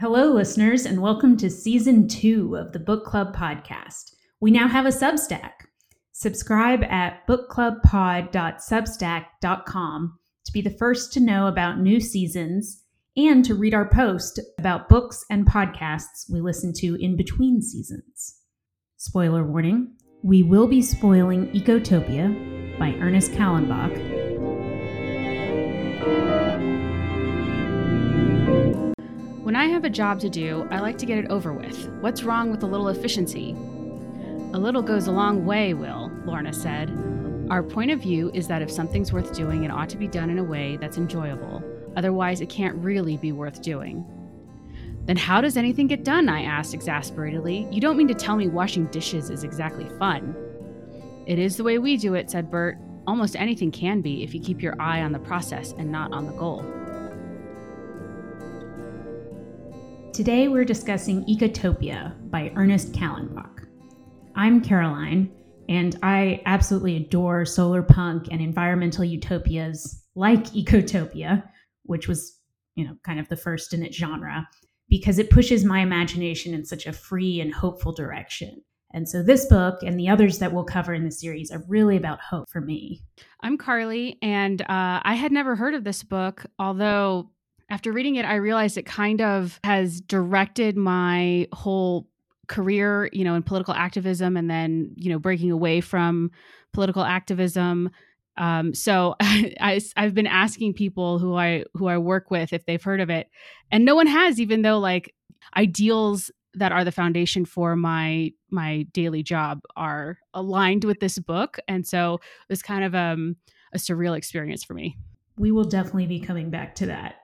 Hello, listeners, and welcome to season two of the Book Club podcast. We now have a Substack. Subscribe at bookclubpod.substack.com to be the first to know about new seasons and to read our post about books and podcasts we listen to in between seasons. Spoiler warning we will be spoiling Ecotopia by Ernest Callenbach When I have a job to do, I like to get it over with. What's wrong with a little efficiency? A little goes a long way, Will, Lorna said. Our point of view is that if something's worth doing, it ought to be done in a way that's enjoyable. Otherwise, it can't really be worth doing. Then how does anything get done? I asked exasperatedly. You don't mean to tell me washing dishes is exactly fun. It is the way we do it, said Bert. Almost anything can be if you keep your eye on the process and not on the goal. Today we're discussing Ecotopia by Ernest Callenbach. I'm Caroline, and I absolutely adore solar punk and environmental utopias like Ecotopia, which was, you know, kind of the first in its genre, because it pushes my imagination in such a free and hopeful direction. And so this book and the others that we'll cover in the series are really about hope for me. I'm Carly, and uh, I had never heard of this book, although after reading it, I realized it kind of has directed my whole career, you know, in political activism and then, you know, breaking away from political activism. Um, so I, have been asking people who I who I work with if they've heard of it, and no one has, even though like ideals that are the foundation for my my daily job are aligned with this book, and so it was kind of um, a surreal experience for me. We will definitely be coming back to that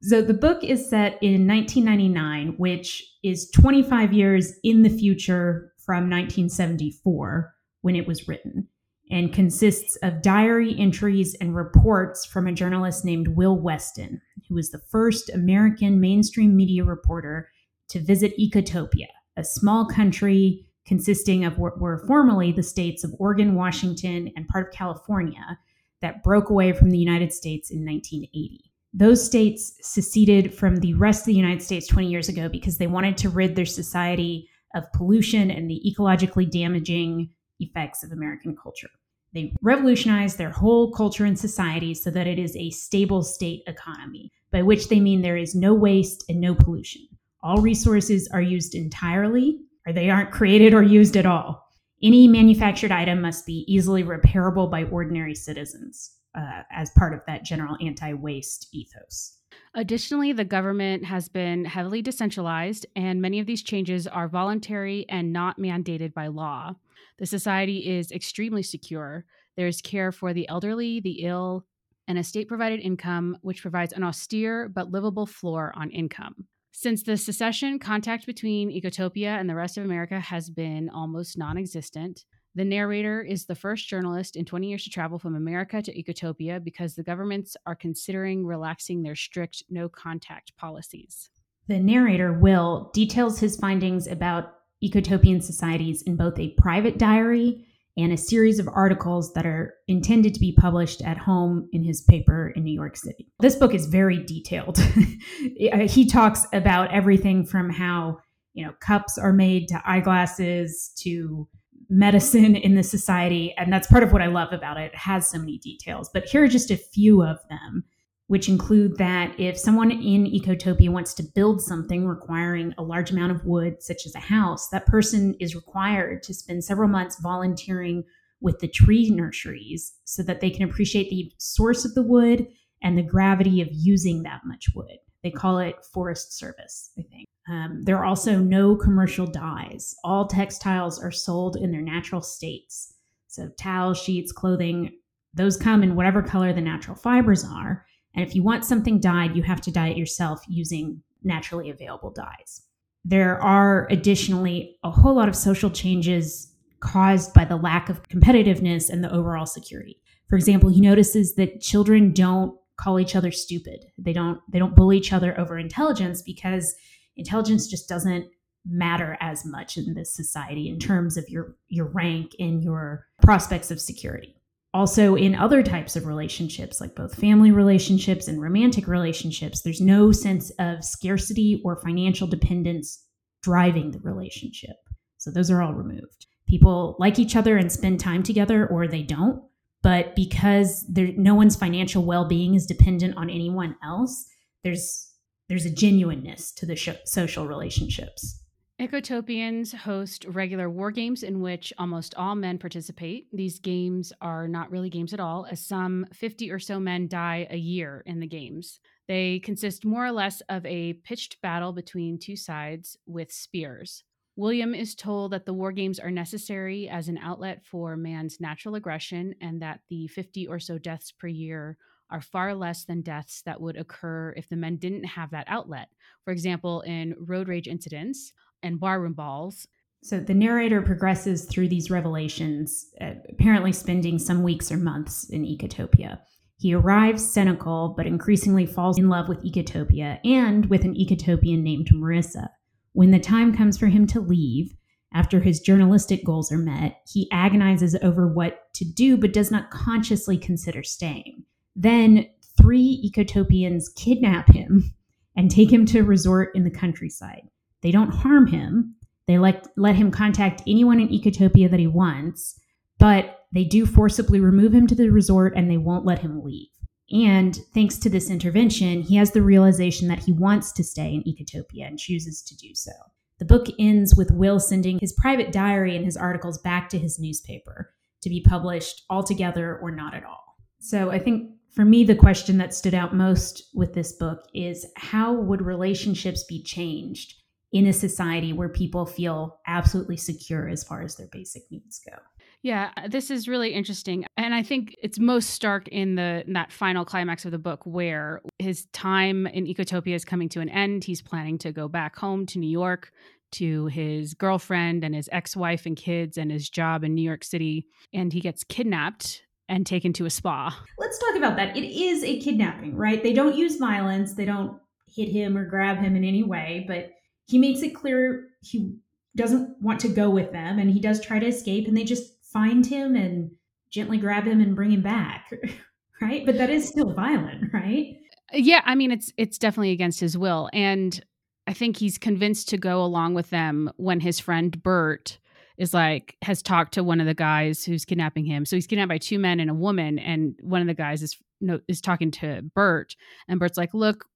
so the book is set in 1999, which is 25 years in the future from 1974 when it was written, and consists of diary entries and reports from a journalist named Will Weston, who was the first American mainstream media reporter to visit Ecotopia, a small country consisting of what were formerly the states of Oregon, Washington, and part of California that broke away from the United States in 1980 those states seceded from the rest of the United States 20 years ago because they wanted to rid their society of pollution and the ecologically damaging effects of American culture. They revolutionized their whole culture and society so that it is a stable state economy, by which they mean there is no waste and no pollution. All resources are used entirely, or they aren't created or used at all. Any manufactured item must be easily repairable by ordinary citizens uh, as part of that general anti waste ethos. Additionally, the government has been heavily decentralized, and many of these changes are voluntary and not mandated by law. The society is extremely secure. There's care for the elderly, the ill, and a state provided income, which provides an austere but livable floor on income. Since the secession, contact between Ecotopia and the rest of America has been almost non existent. The narrator is the first journalist in 20 years to travel from America to Ecotopia because the governments are considering relaxing their strict no contact policies. The narrator, Will, details his findings about ecotopian societies in both a private diary and a series of articles that are intended to be published at home in his paper in New York City. This book is very detailed. he talks about everything from how, you know, cups are made to eyeglasses to medicine in the society. And that's part of what I love about it. It has so many details. But here are just a few of them, which include that if someone in Ecotopia wants to build something requiring a large amount of wood, such as a house, that person is required to spend several months volunteering with the tree nurseries so that they can appreciate the source of the wood and the gravity of using that much wood. They call it forest service, I think. Um, there are also no commercial dyes. All textiles are sold in their natural states. So, towels, sheets, clothing, those come in whatever color the natural fibers are. And if you want something dyed, you have to dye it yourself using naturally available dyes. There are additionally a whole lot of social changes caused by the lack of competitiveness and the overall security. For example, he notices that children don't call each other stupid. They don't they don't bully each other over intelligence because intelligence just doesn't matter as much in this society in terms of your your rank and your prospects of security. also, in other types of relationships, like both family relationships and romantic relationships, there's no sense of scarcity or financial dependence driving the relationship. So, those are all removed. People like each other and spend time together, or they don't. But because there, no one's financial well being is dependent on anyone else, there's, there's a genuineness to the sh- social relationships. Ecotopians host regular war games in which almost all men participate. These games are not really games at all, as some 50 or so men die a year in the games. They consist more or less of a pitched battle between two sides with spears. William is told that the war games are necessary as an outlet for man's natural aggression and that the 50 or so deaths per year are far less than deaths that would occur if the men didn't have that outlet. For example, in road rage incidents, and barroom balls. So the narrator progresses through these revelations, uh, apparently spending some weeks or months in Ecotopia. He arrives cynical, but increasingly falls in love with Ecotopia and with an Ecotopian named Marissa. When the time comes for him to leave, after his journalistic goals are met, he agonizes over what to do but does not consciously consider staying. Then three Ecotopians kidnap him and take him to a resort in the countryside. They don't harm him. They let, let him contact anyone in Ecotopia that he wants, but they do forcibly remove him to the resort and they won't let him leave. And thanks to this intervention, he has the realization that he wants to stay in Ecotopia and chooses to do so. The book ends with Will sending his private diary and his articles back to his newspaper to be published altogether or not at all. So I think for me, the question that stood out most with this book is how would relationships be changed in a society where people feel absolutely secure as far as their basic needs go. Yeah, this is really interesting. And I think it's most stark in the in that final climax of the book where his time in Ecotopia is coming to an end. He's planning to go back home to New York to his girlfriend and his ex-wife and kids and his job in New York City and he gets kidnapped and taken to a spa. Let's talk about that. It is a kidnapping, right? They don't use violence, they don't hit him or grab him in any way, but he makes it clear he doesn't want to go with them and he does try to escape and they just find him and gently grab him and bring him back right but that is still violent right yeah i mean it's it's definitely against his will and i think he's convinced to go along with them when his friend bert is like has talked to one of the guys who's kidnapping him so he's kidnapped by two men and a woman and one of the guys is no, is talking to bert and bert's like look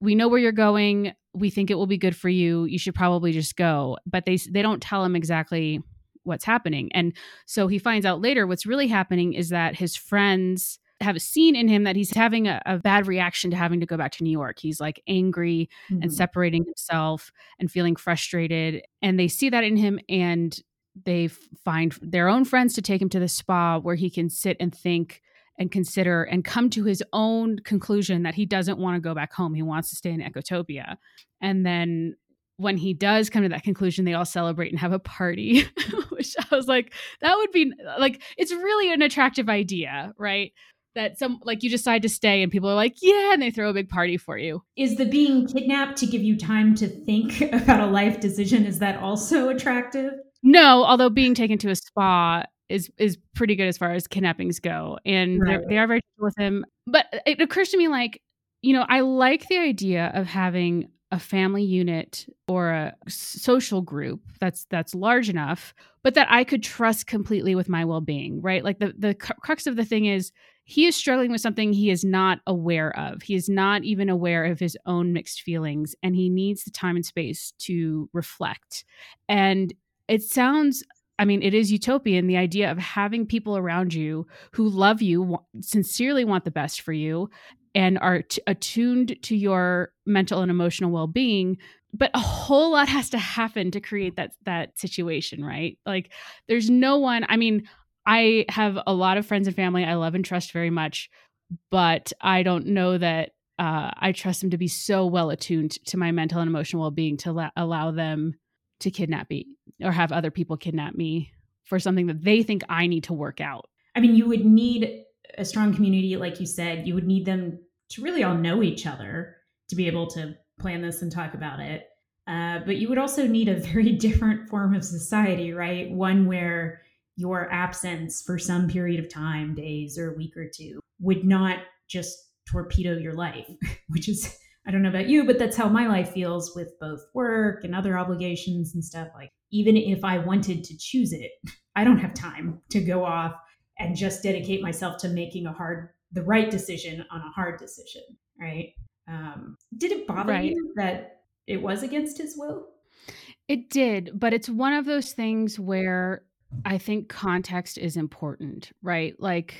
we know where you're going we think it will be good for you you should probably just go but they they don't tell him exactly what's happening and so he finds out later what's really happening is that his friends have seen in him that he's having a, a, bad reaction to having to go back to New York. He's like angry mm-hmm. and separating himself and feeling frustrated. And they see that in him and they find their own friends to take him to the spa where he can sit and think and consider and come to his own conclusion that he doesn't want to go back home. He wants to stay in Ecotopia. And then when he does come to that conclusion, they all celebrate and have a party, which I was like, that would be like, it's really an attractive idea, right? That some like you decide to stay and people are like, yeah, and they throw a big party for you. Is the being kidnapped to give you time to think about a life decision? Is that also attractive? No, although being taken to a spa is is pretty good as far as kidnappings go, and right. they are very with him. But it occurs to me like, you know, I like the idea of having a family unit or a social group that's that's large enough but that I could trust completely with my well-being right like the the crux of the thing is he is struggling with something he is not aware of he is not even aware of his own mixed feelings and he needs the time and space to reflect and it sounds I mean, it is utopian the idea of having people around you who love you, sincerely want the best for you, and are t- attuned to your mental and emotional well-being. But a whole lot has to happen to create that that situation, right? Like, there's no one. I mean, I have a lot of friends and family I love and trust very much, but I don't know that uh, I trust them to be so well attuned to my mental and emotional well-being to la- allow them to kidnap me or have other people kidnap me for something that they think I need to work out. I mean, you would need a strong community, like you said. You would need them to really all know each other to be able to plan this and talk about it. Uh, but you would also need a very different form of society, right? One where your absence for some period of time, days or a week or two, would not just torpedo your life, which is, I don't know about you, but that's how my life feels with both work and other obligations and stuff. Like, even if I wanted to choose it, I don't have time to go off and just dedicate myself to making a hard, the right decision on a hard decision, right? Um, did it bother right. you that it was against his will? It did, but it's one of those things where I think context is important, right? Like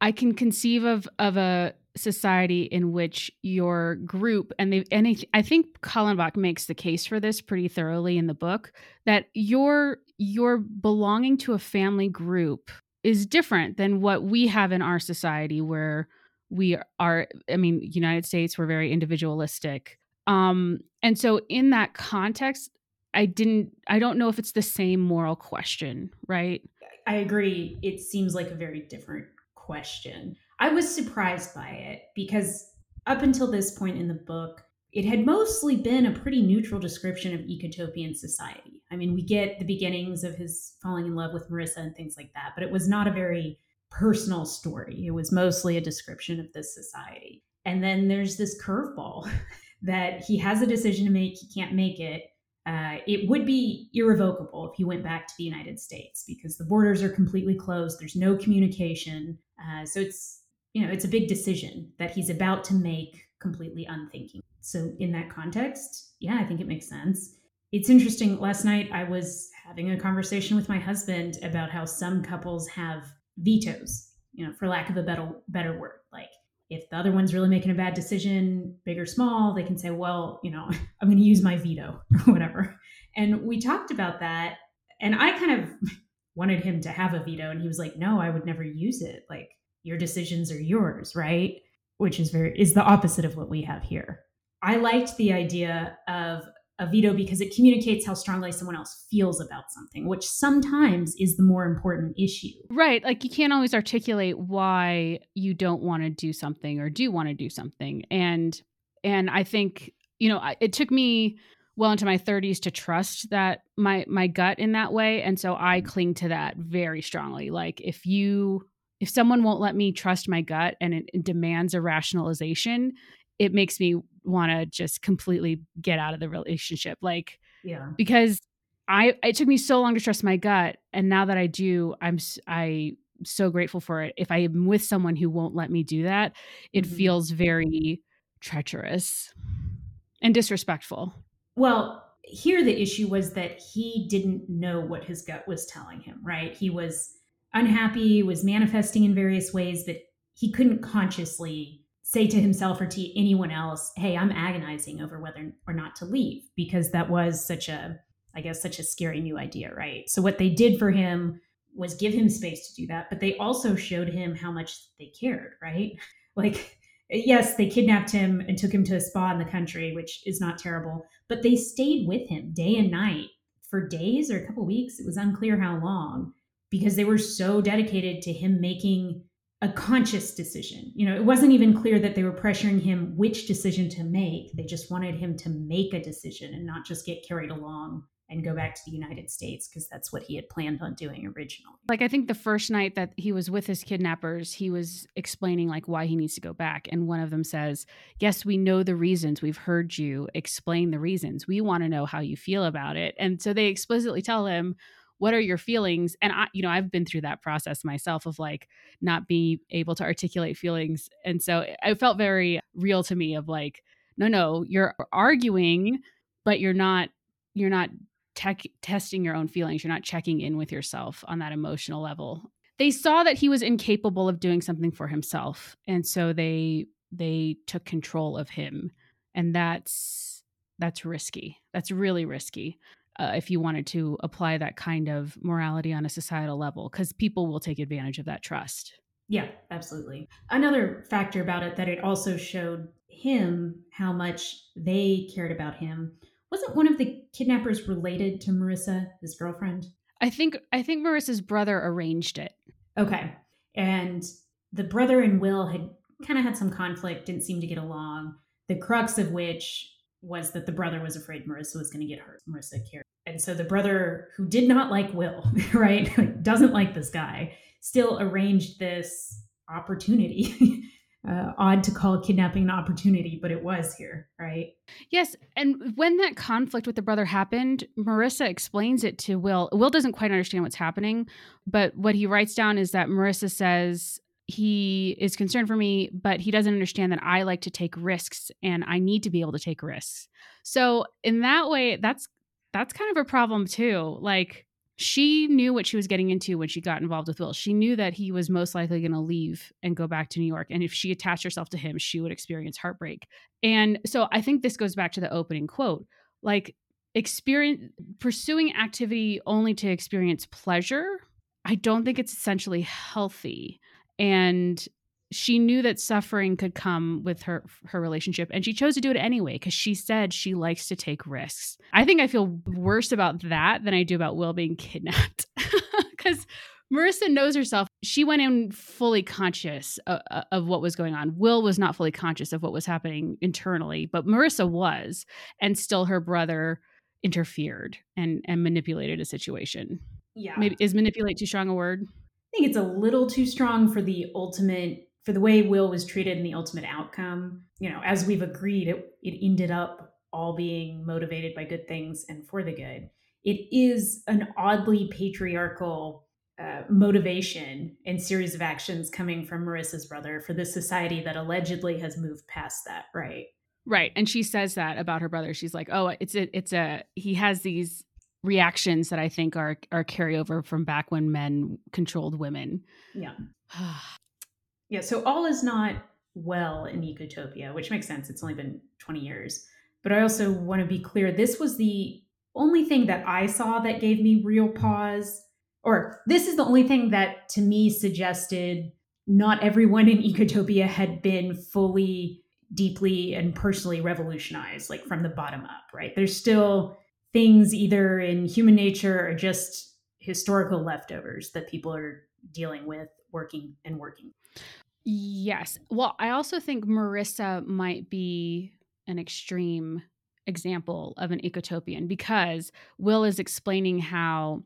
I can conceive of of a society in which your group and they and I think Callenbach makes the case for this pretty thoroughly in the book that your your belonging to a family group is different than what we have in our society where we are I mean United States we're very individualistic um and so in that context I didn't I don't know if it's the same moral question, right? I agree. It seems like a very different question. I was surprised by it because up until this point in the book, it had mostly been a pretty neutral description of ecotopian society. I mean, we get the beginnings of his falling in love with Marissa and things like that, but it was not a very personal story. It was mostly a description of this society. And then there's this curveball that he has a decision to make, he can't make it uh, it would be irrevocable if he went back to the United States because the borders are completely closed. There's no communication. Uh, so it's you know it's a big decision that he's about to make completely unthinking. So in that context, yeah, I think it makes sense. It's interesting. Last night I was having a conversation with my husband about how some couples have vetoes, you know, for lack of a better better word, like if the other one's really making a bad decision, big or small, they can say, well, you know, I'm going to use my veto or whatever. And we talked about that. And I kind of wanted him to have a veto. And he was like, no, I would never use it. Like, your decisions are yours, right? Which is very, is the opposite of what we have here. I liked the idea of a veto because it communicates how strongly someone else feels about something, which sometimes is the more important issue. Right. Like you can't always articulate why you don't want to do something or do want to do something. And and I think, you know, it took me well into my 30s to trust that my my gut in that way and so I cling to that very strongly. Like if you if someone won't let me trust my gut and it, demands a rationalization, it makes me want to just completely get out of the relationship. Like yeah. because i it took me so long to trust my gut and now that i do i'm i so grateful for it. If i am with someone who won't let me do that it mm-hmm. feels very treacherous and disrespectful. Well here the issue was that he didn't know what his gut was telling him right? He was unhappy was manifesting in various ways but he couldn't consciously say to himself or to anyone else, hey, I'm agonizing over whether or not to leave because that was such a, I guess, such a scary new idea, right? So what they did for him was give him space to do that, but they also showed him how much they cared, right? Like, yes, they kidnapped him and took him to a spa in the country, which is not terrible, but they stayed with him day and night for days or a couple weeks. It was unclear how long because they were so dedicated to him making a conscious decision. You know, it wasn't even clear that they were pressuring him which decision to make. They just wanted him to make a decision and not just get carried along and go back to the United States because that's what he had planned on doing originally. Like I think the first night that he was with his kidnappers, he was explaining like why he needs to go back and one of them says, "Yes, we know the reasons. We've heard you explain the reasons. We want to know how you feel about it." And so they explicitly tell him, what are your feelings? And i you know i've been through that process myself of like not being able to articulate feelings. And so it felt very real to me of like no no you're arguing but you're not you're not tech, testing your own feelings. You're not checking in with yourself on that emotional level. They saw that he was incapable of doing something for himself and so they they took control of him. And that's that's risky. That's really risky uh, if you wanted to apply that kind of morality on a societal level, because people will take advantage of that trust. Yeah, absolutely. Another factor about it that it also showed him how much they cared about him. Wasn't one of the kidnappers related to Marissa, his girlfriend? I think I think Marissa's brother arranged it. Okay. And the brother and Will had kind of had some conflict, didn't seem to get along. The crux of which was that the brother was afraid Marissa was going to get hurt. Marissa cared. And so the brother, who did not like Will, right, doesn't like this guy, still arranged this opportunity. uh, odd to call kidnapping an opportunity, but it was here, right? Yes. And when that conflict with the brother happened, Marissa explains it to Will. Will doesn't quite understand what's happening, but what he writes down is that Marissa says, he is concerned for me, but he doesn't understand that I like to take risks and I need to be able to take risks. So in that way, that's that's kind of a problem too. Like she knew what she was getting into when she got involved with Will. She knew that he was most likely going to leave and go back to New York. And if she attached herself to him, she would experience heartbreak. And so I think this goes back to the opening quote. Like experience pursuing activity only to experience pleasure, I don't think it's essentially healthy and she knew that suffering could come with her her relationship and she chose to do it anyway because she said she likes to take risks. I think i feel worse about that than i do about will being kidnapped because marissa knows herself. She went in fully conscious of, of what was going on. Will was not fully conscious of what was happening internally but marissa was and still her brother interfered and and manipulated a situation. Yeah. Maybe is manipulate too strong a word I think it's a little too strong for the ultimate for the way Will was treated and the ultimate outcome. You know, as we've agreed, it it ended up all being motivated by good things and for the good. It is an oddly patriarchal uh, motivation and series of actions coming from Marissa's brother for this society that allegedly has moved past that, right? Right, and she says that about her brother. She's like, "Oh, it's a, it's a, he has these reactions that I think are are carryover from back when men controlled women. Yeah. yeah, so all is not well in Ecotopia, which makes sense. It's only been 20 years. But I also want to be clear this was the only thing that I saw that gave me real pause or this is the only thing that to me suggested not everyone in Ecotopia had been fully deeply and personally revolutionized like from the bottom up, right? There's still things either in human nature or just historical leftovers that people are dealing with, working and working. Yes. Well, I also think Marissa might be an extreme example of an ecotopian because Will is explaining how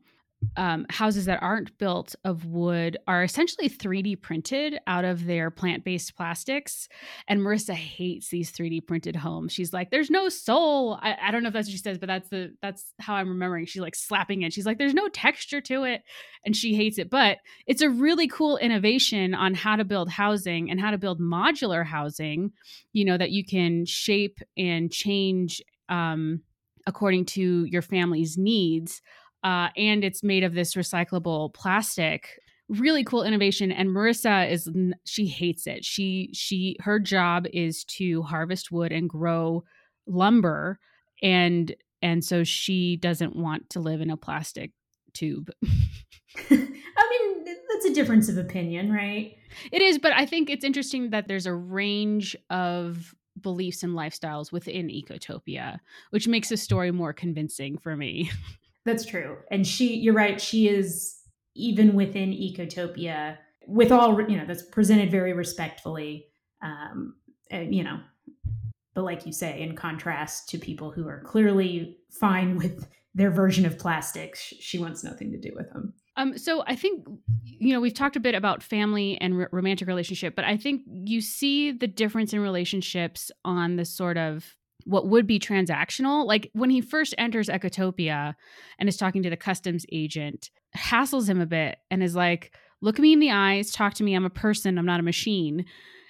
um, houses that aren't built of wood are essentially 3D printed out of their plant based plastics. And Marissa hates these 3D printed homes. She's like, "There's no soul." I, I, don't know if that's what she says, but that's the that's how I'm remembering. She's like slapping it. She's like, "There's no texture to it," and she hates it. But it's a really cool innovation on how to build housing and how to build modular housing. You know that you can shape and change um, according to your family's needs uh, and it's made of this recyclable plastic. Really cool innovation and marissa is she hates it. She she her job is to harvest wood and grow lumber and and so she doesn't want to live in a plastic tube. I mean that's a difference of opinion right? It is but i think it's interesting that there's a range of beliefs and lifestyles within ecotopia which makes the story more convincing for me That's true. And she, you're right, she is even within Ecotopia, with all, you know, that's presented very respectfully. Um, and, you know, but like you say, in contrast to people who are clearly fine with their version of plastics, she wants nothing to do with them. Um, so I think you know we've talked a bit about family and r- romantic relationship, but I think you see the difference in relationships on the sort of what would be transactional. Like when he first enters Ecotopia and is talking to the customs agent, hassles him a bit and is like, "Look me in the eyes, talk to me. I'm a person. I'm not a machine."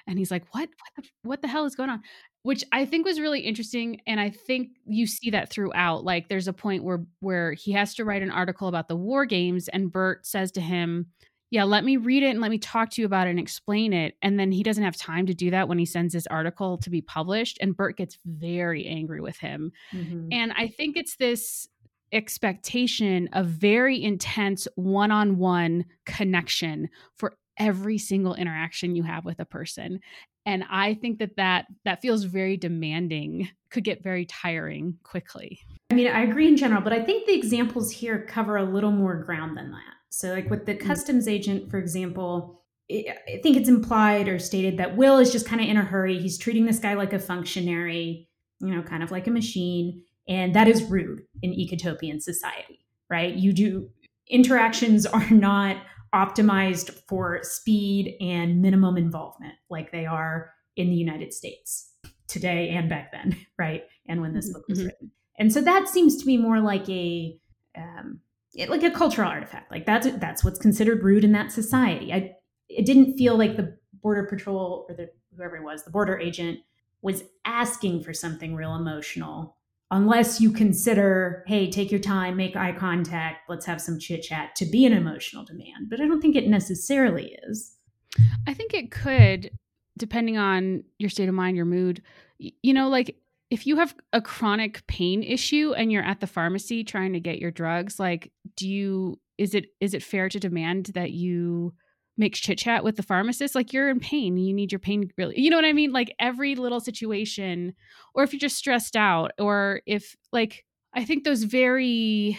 And he's like, "What? What the, what the hell is going on?" Which I think was really interesting, and I think you see that throughout. Like, there's a point where where he has to write an article about the war games, and Bert says to him, yeah, let me read it and let me talk to you about it and explain it. And then he doesn't have time to do that when he sends his article to be published. And Bert gets very angry with him. Mm-hmm. And I think it's this expectation of very intense one on one connection for every single interaction you have with a person and i think that that that feels very demanding could get very tiring quickly i mean i agree in general but i think the examples here cover a little more ground than that so, like with the mm. customs agent, for example, I think it's implied or stated that Will is just kind of in a hurry. He's treating this guy like a functionary. you know, kind of like a machine. And that is rude in ecotopian society, right? You do interactions are not optimized for speed and minimum involvement like they are in the United States today and back then, right? And when this mm-hmm, book was mm-hmm. written. And so that seems to be more like a um, like a cultural artifact. Like that's that's what's considered rude in that society. I it didn't feel like the border patrol or the whoever it was, the border agent was asking for something real emotional unless you consider, hey, take your time, make eye contact, let's have some chit chat to be an emotional demand. But I don't think it necessarily is. I think it could, depending on your state of mind, your mood. You know, like if you have a chronic pain issue and you're at the pharmacy trying to get your drugs, like, do you, is it, is it fair to demand that you, makes chit chat with the pharmacist, like you're in pain, you need your pain really. You know what I mean? Like every little situation, or if you're just stressed out, or if like I think those very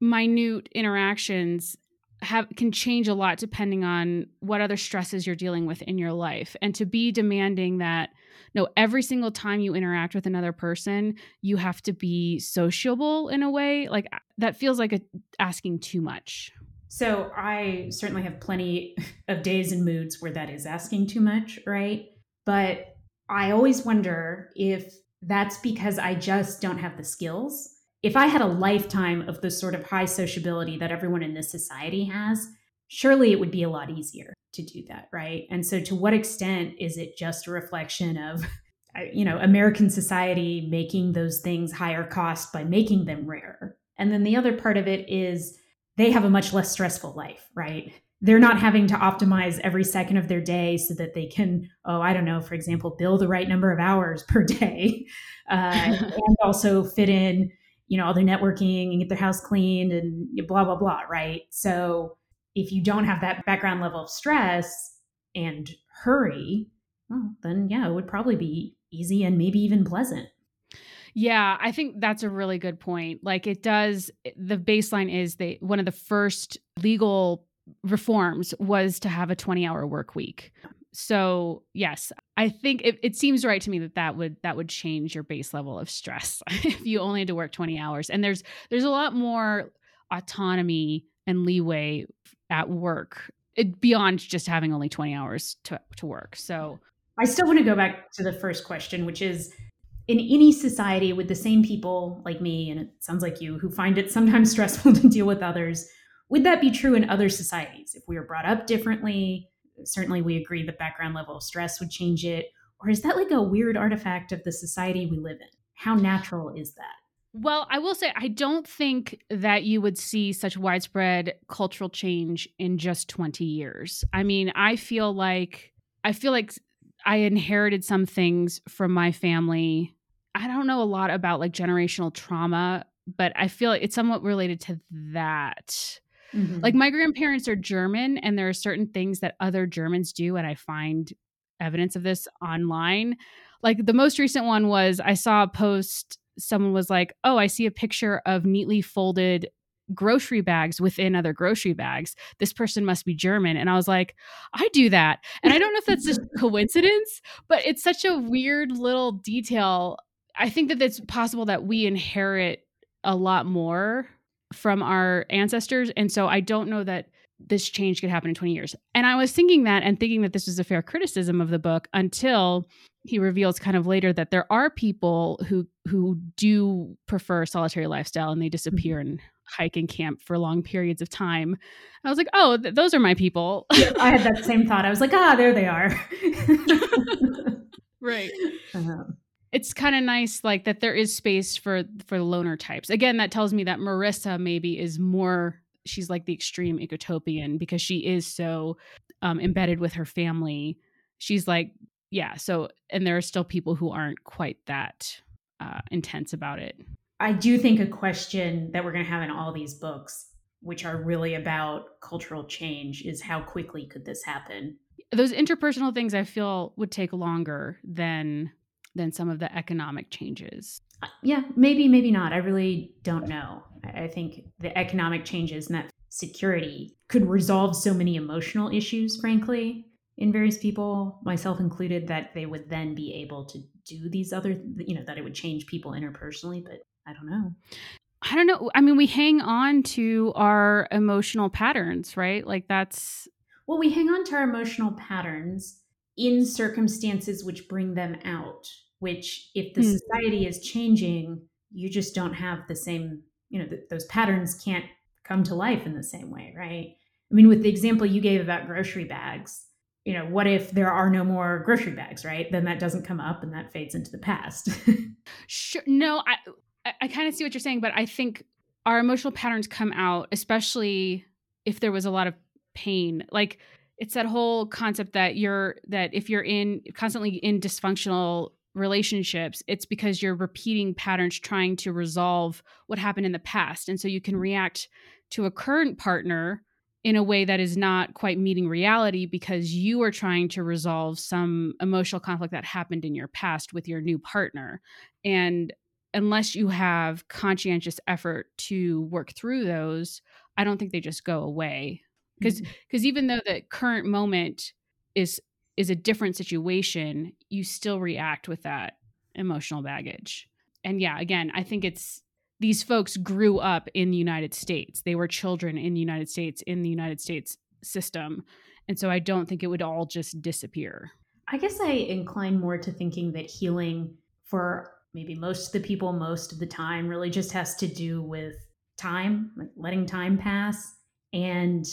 minute interactions have can change a lot depending on what other stresses you're dealing with in your life and to be demanding that no every single time you interact with another person you have to be sociable in a way like that feels like a, asking too much so I certainly have plenty of days and moods where that is asking too much, right? But I always wonder if that's because I just don't have the skills. If I had a lifetime of the sort of high sociability that everyone in this society has, surely it would be a lot easier to do that, right? And so to what extent is it just a reflection of you know, American society making those things higher cost by making them rare? And then the other part of it is they have a much less stressful life, right? They're not having to optimize every second of their day so that they can, oh, I don't know, for example, bill the right number of hours per day, uh, and also fit in, you know, all their networking and get their house cleaned and blah blah blah, right? So if you don't have that background level of stress and hurry, well, then yeah, it would probably be easy and maybe even pleasant. Yeah, I think that's a really good point. Like it does the baseline is they one of the first legal reforms was to have a 20-hour work week. So, yes, I think it, it seems right to me that that would that would change your base level of stress if you only had to work 20 hours. And there's there's a lot more autonomy and leeway at work it, beyond just having only 20 hours to, to work. So, I still want to go back to the first question, which is in any society with the same people like me, and it sounds like you, who find it sometimes stressful to deal with others, would that be true in other societies? If we were brought up differently, certainly we agree the background level of stress would change it. Or is that like a weird artifact of the society we live in? How natural is that? Well, I will say, I don't think that you would see such widespread cultural change in just 20 years. I mean, I feel like, I feel like I inherited some things from my family I don't know a lot about like generational trauma, but I feel like it's somewhat related to that. Mm-hmm. Like my grandparents are German, and there are certain things that other Germans do, and I find evidence of this online. Like the most recent one was I saw a post, someone was like, Oh, I see a picture of neatly folded grocery bags within other grocery bags. This person must be German. And I was like, I do that. And I don't know if that's just a coincidence, but it's such a weird little detail I think that it's possible that we inherit a lot more from our ancestors. And so I don't know that this change could happen in 20 years. And I was thinking that and thinking that this was a fair criticism of the book until he reveals kind of later that there are people who who do prefer solitary lifestyle and they disappear mm-hmm. and hike and camp for long periods of time. I was like, "Oh, th- those are my people." I had that same thought. I was like, "Ah, there they are." right. Uh-huh it's kind of nice like that there is space for for the loner types. Again that tells me that marissa maybe is more she's like the extreme ecotopian because she is so um, embedded with her family. She's like yeah so and there are still people who aren't quite that uh, intense about it. I do think a question that we're going to have in all these books which are really about cultural change is how quickly could this happen? Those interpersonal things i feel would take longer than than some of the economic changes. Uh, yeah, maybe, maybe not. I really don't know. I think the economic changes and that security could resolve so many emotional issues, frankly. in various people, myself included, that they would then be able to do these other, you know, that it would change people interpersonally, but I don't know. I don't know. I mean, we hang on to our emotional patterns, right? Like that's. Well, we hang on to our emotional patterns in circumstances which bring them out, which, if the mm. society is changing, you just don't have the same, you know, th- those patterns can't come to life in the same way, right? I mean, with the example you gave about grocery bags, you know, what if there are no more grocery bags, right? Then that doesn't come up and that fades into the past. sure. No, I I kind of see what you're saying, but I think our emotional patterns come out, especially if there was a lot of pain. Like it's that whole concept that you're that if you're in constantly in dysfunctional relationships, it's because you're repeating patterns trying to resolve what happened in the past. And so you can react to a current partner in a way that is not quite meeting reality because you are trying to resolve some emotional conflict that happened in your past with your new partner. And unless you have conscientious effort to work through those, I don't think they just go away. Because because mm-hmm. even though the current moment is is a different situation, you still react with that emotional baggage. And yeah, again, I think it's these folks grew up in the United States. They were children in the United States, in the United States system. And so I don't think it would all just disappear. I guess I incline more to thinking that healing for maybe most of the people, most of the time, really just has to do with time, like letting time pass and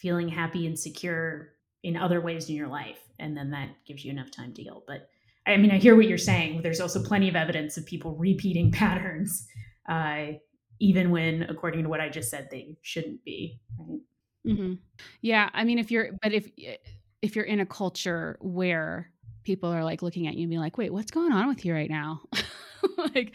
feeling happy and secure in other ways in your life. And then that gives you enough time to heal. But I mean, I hear what you're saying. There's also plenty of evidence of people repeating patterns uh, even when, according to what I just said, they shouldn't be. Right? Mm-hmm. Yeah, I mean, if you're, but if if you're in a culture where people are like looking at you and being like, "Wait, what's going on with you right now?" like,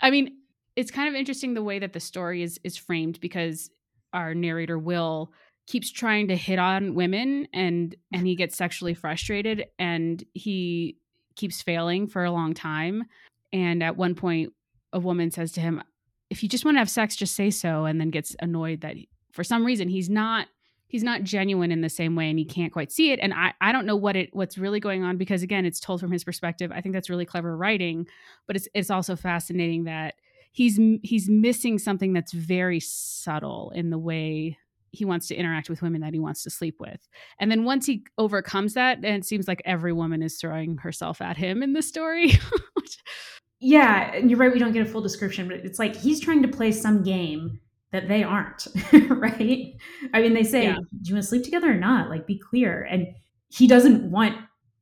I mean, it's kind of interesting the way that the story is is framed because our narrator Will keeps trying to hit on women and and he gets sexually frustrated and he keeps failing for a long time. And at one point a woman says to him, if you just want to have sex, just say so, and then gets annoyed that he, for some reason he's not he's not genuine in the same way and he can't quite see it. And I, I don't know what it what's really going on because again it's told from his perspective. I think that's really clever writing but it's it's also fascinating that he's he's missing something that's very subtle in the way he wants to interact with women that he wants to sleep with and then once he overcomes that and it seems like every woman is throwing herself at him in the story yeah, and you're right. We don't get a full description, but it's like he's trying to play some game that they aren't, right? I mean, they say, yeah. "Do you want to sleep together or not?" Like, be clear. And he doesn't want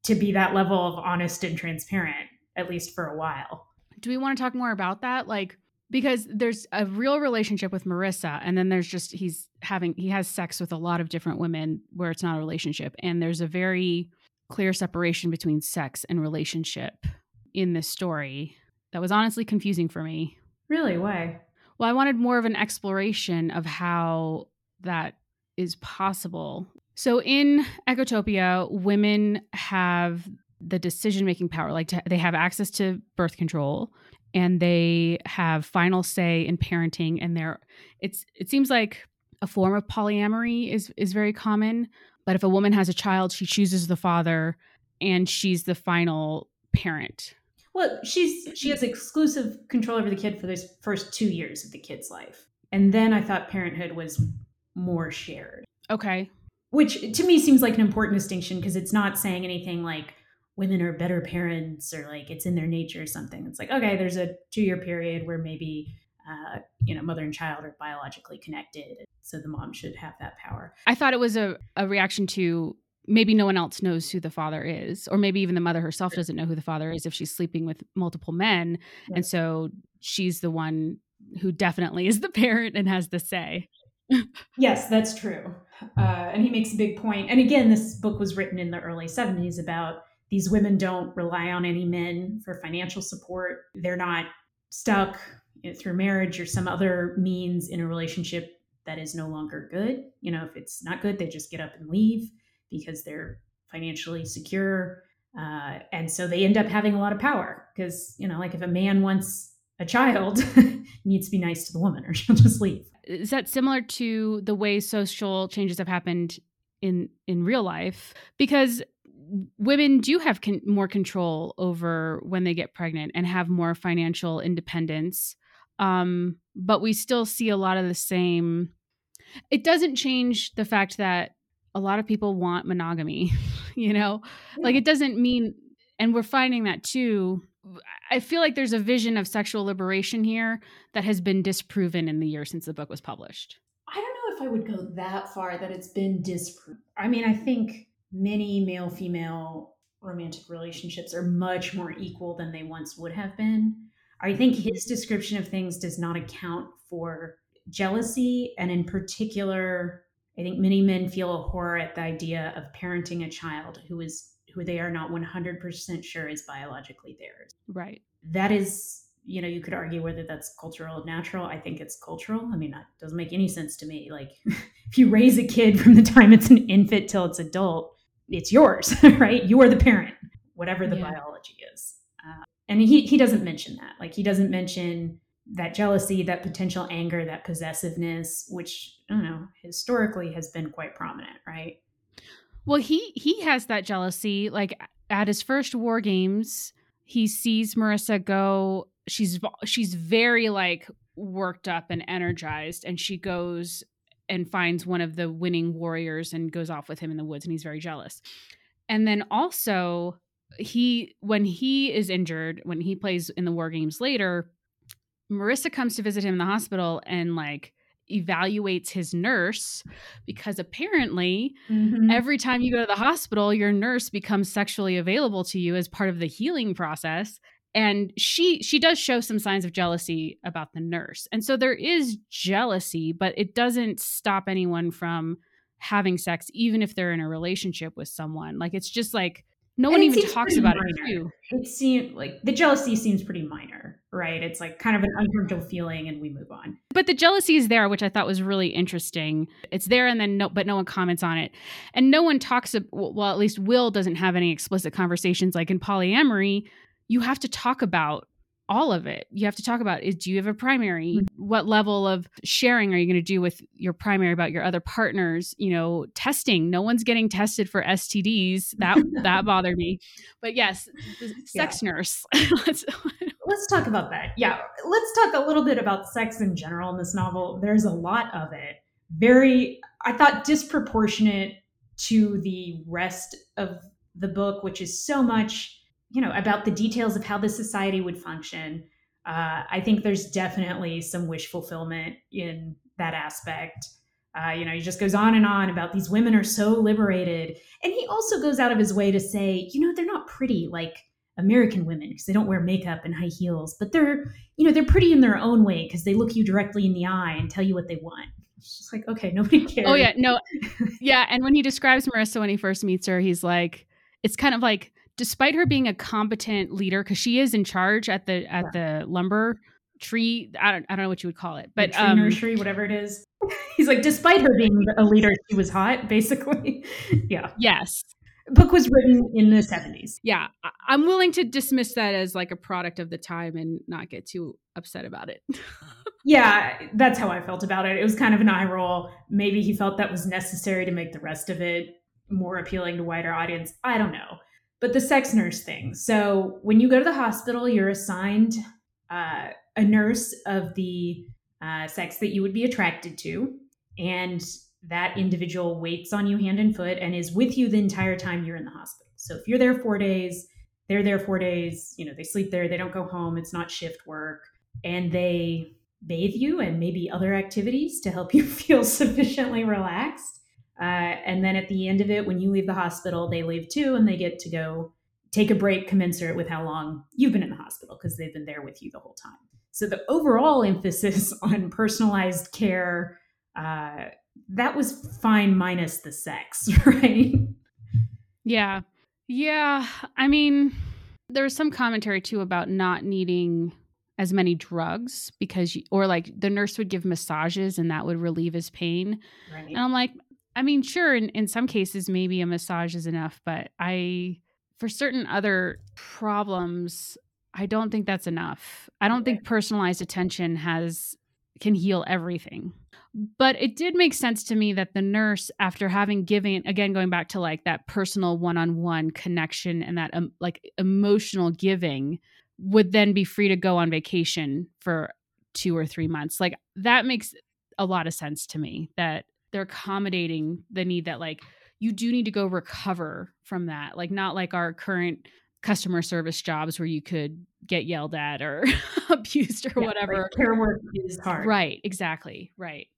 to be that level of honest and transparent, at least for a while. Do we want to talk more about that? Like, because there's a real relationship with Marissa, and then there's just he's having he has sex with a lot of different women where it's not a relationship, and there's a very clear separation between sex and relationship in this story that was honestly confusing for me. Really? Why? Well, I wanted more of an exploration of how that is possible. So in Ecotopia, women have the decision making power, like to, they have access to birth control and they have final say in parenting and they're it's it seems like a form of polyamory is is very common but if a woman has a child she chooses the father and she's the final parent well, she's she has exclusive control over the kid for those first two years of the kid's life, and then I thought parenthood was more shared. Okay. Which to me seems like an important distinction because it's not saying anything like women are better parents or like it's in their nature or something. It's like okay, there's a two year period where maybe uh, you know mother and child are biologically connected, so the mom should have that power. I thought it was a, a reaction to maybe no one else knows who the father is or maybe even the mother herself doesn't know who the father is if she's sleeping with multiple men and so she's the one who definitely is the parent and has the say yes that's true uh, and he makes a big point and again this book was written in the early 70s about these women don't rely on any men for financial support they're not stuck you know, through marriage or some other means in a relationship that is no longer good you know if it's not good they just get up and leave because they're financially secure. Uh, and so they end up having a lot of power because, you know, like if a man wants a child, needs to be nice to the woman or she'll just leave. Is that similar to the way social changes have happened in in real life? Because women do have con- more control over when they get pregnant and have more financial independence. Um, but we still see a lot of the same. It doesn't change the fact that a lot of people want monogamy, you know? Yeah. Like it doesn't mean and we're finding that too. I feel like there's a vision of sexual liberation here that has been disproven in the year since the book was published. I don't know if I would go that far that it's been disproven. I mean, I think many male female romantic relationships are much more equal than they once would have been. I think mm-hmm. his description of things does not account for jealousy, and in particular, I think many men feel a horror at the idea of parenting a child who is who they are not 100% sure is biologically theirs. Right. That is, you know, you could argue whether that's cultural or natural. I think it's cultural. I mean, that doesn't make any sense to me. Like, if you raise a kid from the time it's an infant till it's adult, it's yours, right? You are the parent, whatever the yeah. biology is. Uh, and he, he doesn't mention that. Like, he doesn't mention that jealousy, that potential anger, that possessiveness, which I don't know, historically has been quite prominent, right? Well, he he has that jealousy. Like at his first war games, he sees Marissa go. She's she's very like worked up and energized, and she goes and finds one of the winning warriors and goes off with him in the woods, and he's very jealous. And then also he when he is injured when he plays in the war games later marissa comes to visit him in the hospital and like evaluates his nurse because apparently mm-hmm. every time you go to the hospital your nurse becomes sexually available to you as part of the healing process and she she does show some signs of jealousy about the nurse and so there is jealousy but it doesn't stop anyone from having sex even if they're in a relationship with someone like it's just like no and one even talks about minor. it too. It seems like the jealousy seems pretty minor, right? It's like kind of an uncomfortable feeling, and we move on. But the jealousy is there, which I thought was really interesting. It's there, and then no, but no one comments on it, and no one talks. Well, at least Will doesn't have any explicit conversations like in polyamory. You have to talk about all of it. You have to talk about is do you have a primary? Mm-hmm. What level of sharing are you going to do with your primary about your other partners? You know, testing. No one's getting tested for STDs. That that bothered me. But yes, sex yeah. nurse. let's let's talk about that. Yeah, let's talk a little bit about sex in general in this novel. There's a lot of it. Very I thought disproportionate to the rest of the book, which is so much you know about the details of how the society would function uh, i think there's definitely some wish fulfillment in that aspect. Uh, you know he just goes on and on about these women are so liberated. And he also goes out of his way to say you know they're not pretty like american women because they don't wear makeup and high heels but they're you know they're pretty in their own way because they look you directly in the eye and tell you what they want. It's just like okay nobody cares. Oh yeah no yeah and when he describes marissa when he first meets her he's like it's kind of like despite her being a competent leader because she is in charge at the at yeah. the lumber tree I don't, I don't know what you would call it but tree um, nursery whatever it is. He's like despite her being a leader she was hot basically. Yeah. Yes. Book was written in the 70s yeah i'm willing to dismiss that as like a product of the time and not get too upset about it. Yeah that's how i felt about it. It was kind of an eye roll. Maybe he felt that was necessary to make the rest of it more appealing to wider audience. I don't know but the sex nurse thing. So when you go to the hospital, you're assigned uh, a nurse of the uh, sex that you would be attracted to, and that individual waits on you hand and foot and is with you the entire time you're in the hospital. So if you're there four days, they're there four days. You know, they sleep there. They don't go home. It's not shift work, and they bathe you and maybe other activities to help you feel sufficiently relaxed. Uh, and then at the end of it, when you leave the hospital, they leave too, and they get to go take a break commensurate with how long you've been in the hospital because they've been there with you the whole time. So the overall emphasis on personalized care uh, that was fine minus the sex, right? Yeah, yeah. I mean, there was some commentary too about not needing as many drugs because you, or like the nurse would give massages and that would relieve his pain. Right. And I'm like, I mean, sure, in, in some cases, maybe a massage is enough, but I, for certain other problems, I don't think that's enough. I don't think personalized attention has can heal everything. But it did make sense to me that the nurse, after having given, again, going back to like that personal one on one connection and that um, like emotional giving, would then be free to go on vacation for two or three months. Like that makes a lot of sense to me that they're accommodating the need that like you do need to go recover from that. Like not like our current customer service jobs where you could get yelled at or abused or yeah, whatever. Like care work is hard. Right, exactly. Right.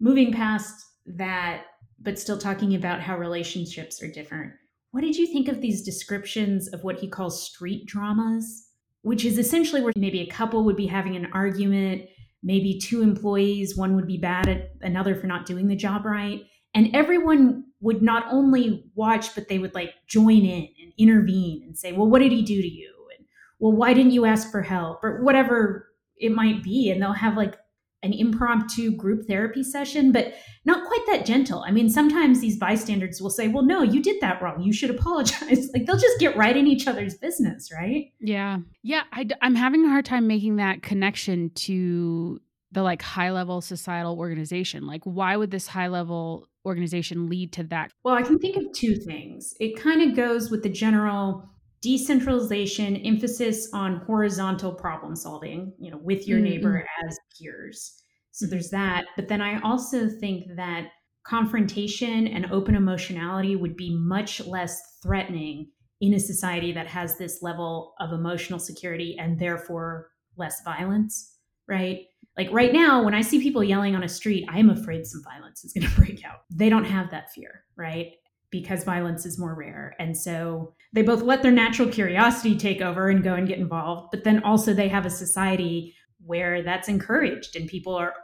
Moving past that, but still talking about how relationships are different. What did you think of these descriptions of what he calls street dramas? Which is essentially where maybe a couple would be having an argument, maybe two employees, one would be bad at another for not doing the job right. And everyone would not only watch, but they would like join in and intervene and say, well, what did he do to you? And well, why didn't you ask for help? Or whatever it might be. And they'll have like an impromptu group therapy session, but not quite that gentle. I mean, sometimes these bystanders will say, well, no, you did that wrong. You should apologize. like they'll just get right in each other's business, right? Yeah. Yeah. I, I'm having a hard time making that connection to the like high level societal organization. Like, why would this high level organization lead to that? Well, I can think of two things. It kind of goes with the general decentralization, emphasis on horizontal problem solving, you know, with your mm-hmm. neighbor as peers. So there's that. But then I also think that confrontation and open emotionality would be much less threatening in a society that has this level of emotional security and therefore less violence, right? Like right now, when I see people yelling on a street, I am afraid some violence is going to break out. They don't have that fear, right? Because violence is more rare. And so they both let their natural curiosity take over and go and get involved, but then also they have a society where that's encouraged and people are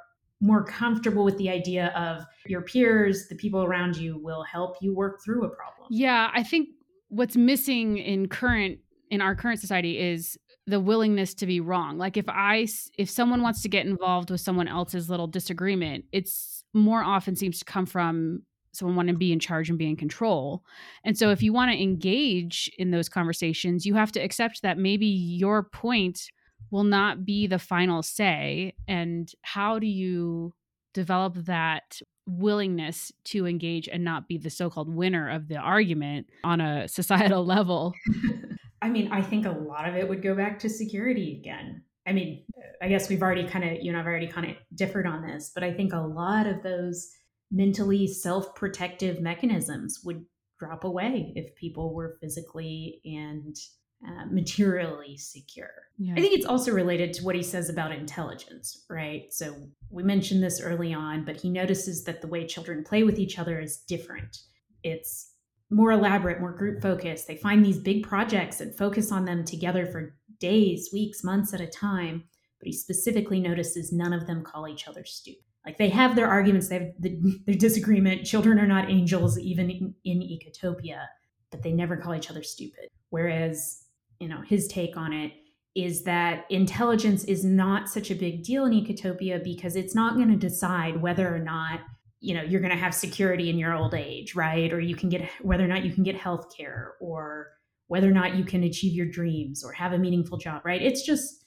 more comfortable with the idea of your peers, the people around you will help you work through a problem. Yeah, I think what's missing in current in our current society is the willingness to be wrong. Like if I if someone wants to get involved with someone else's little disagreement, it's more often seems to come from someone wanting to be in charge and be in control. And so if you want to engage in those conversations, you have to accept that maybe your point will not be the final say and how do you develop that willingness to engage and not be the so-called winner of the argument on a societal level I mean, I think a lot of it would go back to security again. I mean, I guess we've already kind of, you know, I've already kind of differed on this, but I think a lot of those mentally self protective mechanisms would drop away if people were physically and uh, materially secure. Yeah. I think it's also related to what he says about intelligence, right? So we mentioned this early on, but he notices that the way children play with each other is different. It's more elaborate, more group focused. They find these big projects and focus on them together for days, weeks, months at a time. But he specifically notices none of them call each other stupid. Like they have their arguments, they have the, their disagreement. Children are not angels, even in, in Ecotopia, but they never call each other stupid. Whereas, you know, his take on it is that intelligence is not such a big deal in Ecotopia because it's not going to decide whether or not you know you're going to have security in your old age right or you can get whether or not you can get health care or whether or not you can achieve your dreams or have a meaningful job right it's just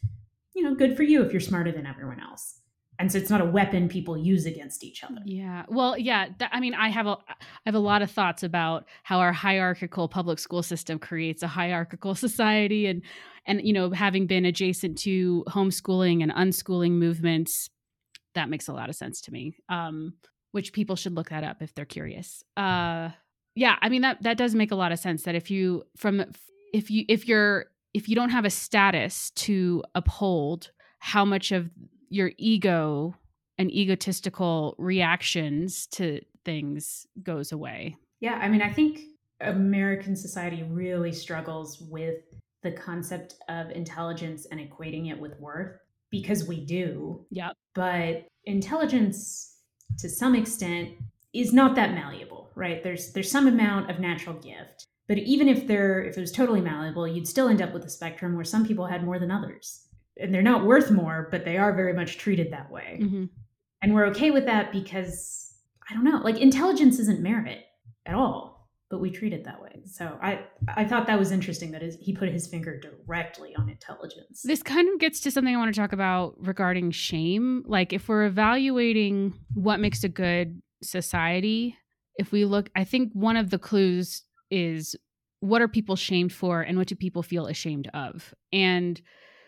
you know good for you if you're smarter than everyone else and so it's not a weapon people use against each other yeah well yeah th- i mean i have a i have a lot of thoughts about how our hierarchical public school system creates a hierarchical society and and you know having been adjacent to homeschooling and unschooling movements that makes a lot of sense to me um which people should look that up if they're curious. Uh, yeah, I mean that that does make a lot of sense. That if you from if you if you're if you don't have a status to uphold, how much of your ego and egotistical reactions to things goes away. Yeah, I mean, I think American society really struggles with the concept of intelligence and equating it with worth because we do. Yeah. But intelligence to some extent is not that malleable, right? There's there's some amount of natural gift. But even if there if it was totally malleable, you'd still end up with a spectrum where some people had more than others. And they're not worth more, but they are very much treated that way. Mm-hmm. And we're okay with that because I don't know, like intelligence isn't merit at all. but we treat it that way. So I I thought that was interesting that his, he put his finger directly on intelligence. This kind of gets to something I want to talk about regarding shame. Like if we're evaluating what makes a good society, if we look, I think one of the clues is what are people shamed for and what do people feel ashamed of? And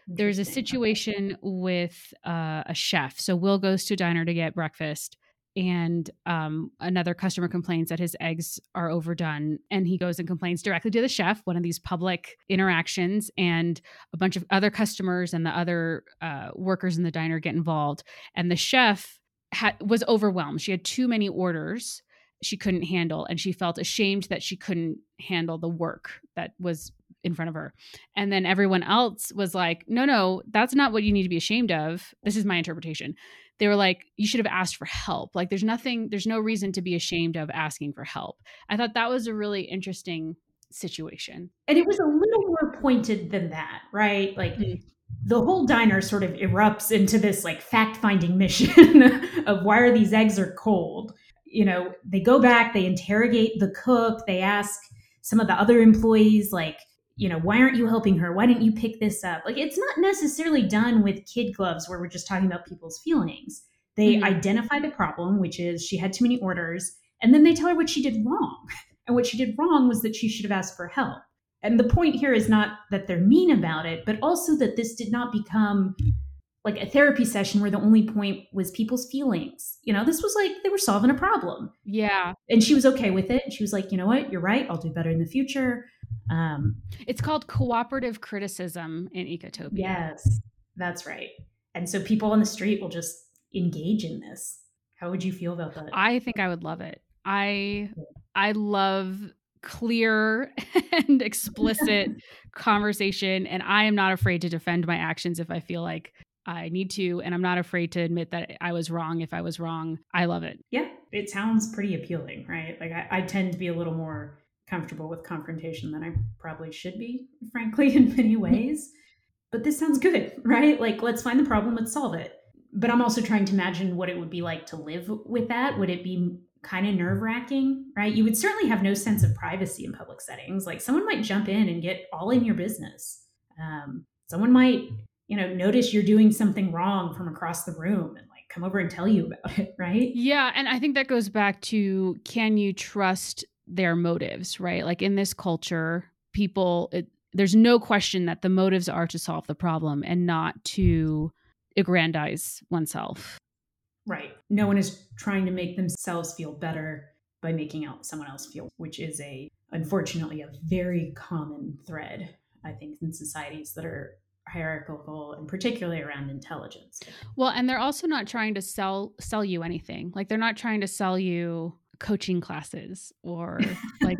there's a situation with uh, a chef. So Will goes to a diner to get breakfast and um, another customer complains that his eggs are overdone and he goes and complains directly to the chef one of these public interactions and a bunch of other customers and the other uh, workers in the diner get involved and the chef ha- was overwhelmed she had too many orders she couldn't handle and she felt ashamed that she couldn't handle the work that was in front of her. And then everyone else was like, no, no, that's not what you need to be ashamed of. This is my interpretation they were like you should have asked for help like there's nothing there's no reason to be ashamed of asking for help i thought that was a really interesting situation and it was a little more pointed than that right like mm-hmm. the whole diner sort of erupts into this like fact-finding mission of why are these eggs are cold you know they go back they interrogate the cook they ask some of the other employees like you know, why aren't you helping her? Why didn't you pick this up? Like, it's not necessarily done with kid gloves where we're just talking about people's feelings. They mm-hmm. identify the problem, which is she had too many orders, and then they tell her what she did wrong. And what she did wrong was that she should have asked for help. And the point here is not that they're mean about it, but also that this did not become like a therapy session where the only point was people's feelings. You know, this was like they were solving a problem. Yeah. And she was okay with it. She was like, you know what? You're right. I'll do better in the future. Um, it's called cooperative criticism in Ecotopia. Yes, that's right. And so people on the street will just engage in this. How would you feel about that? I think I would love it. I I love clear and explicit conversation and I am not afraid to defend my actions if I feel like I need to, and I'm not afraid to admit that I was wrong if I was wrong. I love it. Yeah, it sounds pretty appealing, right? Like I, I tend to be a little more comfortable with confrontation than I probably should be, frankly, in many ways. but this sounds good, right? Like, let's find the problem, let's solve it. But I'm also trying to imagine what it would be like to live with that. Would it be kind of nerve wracking, right? You would certainly have no sense of privacy in public settings. Like, someone might jump in and get all in your business. Um, someone might you know, notice you're doing something wrong from across the room and like come over and tell you about it, right? Yeah. And I think that goes back to can you trust their motives, right? Like in this culture, people, it, there's no question that the motives are to solve the problem and not to aggrandize oneself. Right. No one is trying to make themselves feel better by making out someone else feel, which is a unfortunately a very common thread, I think, in societies that are hierarchical and particularly around intelligence. Well, and they're also not trying to sell sell you anything. Like they're not trying to sell you coaching classes or like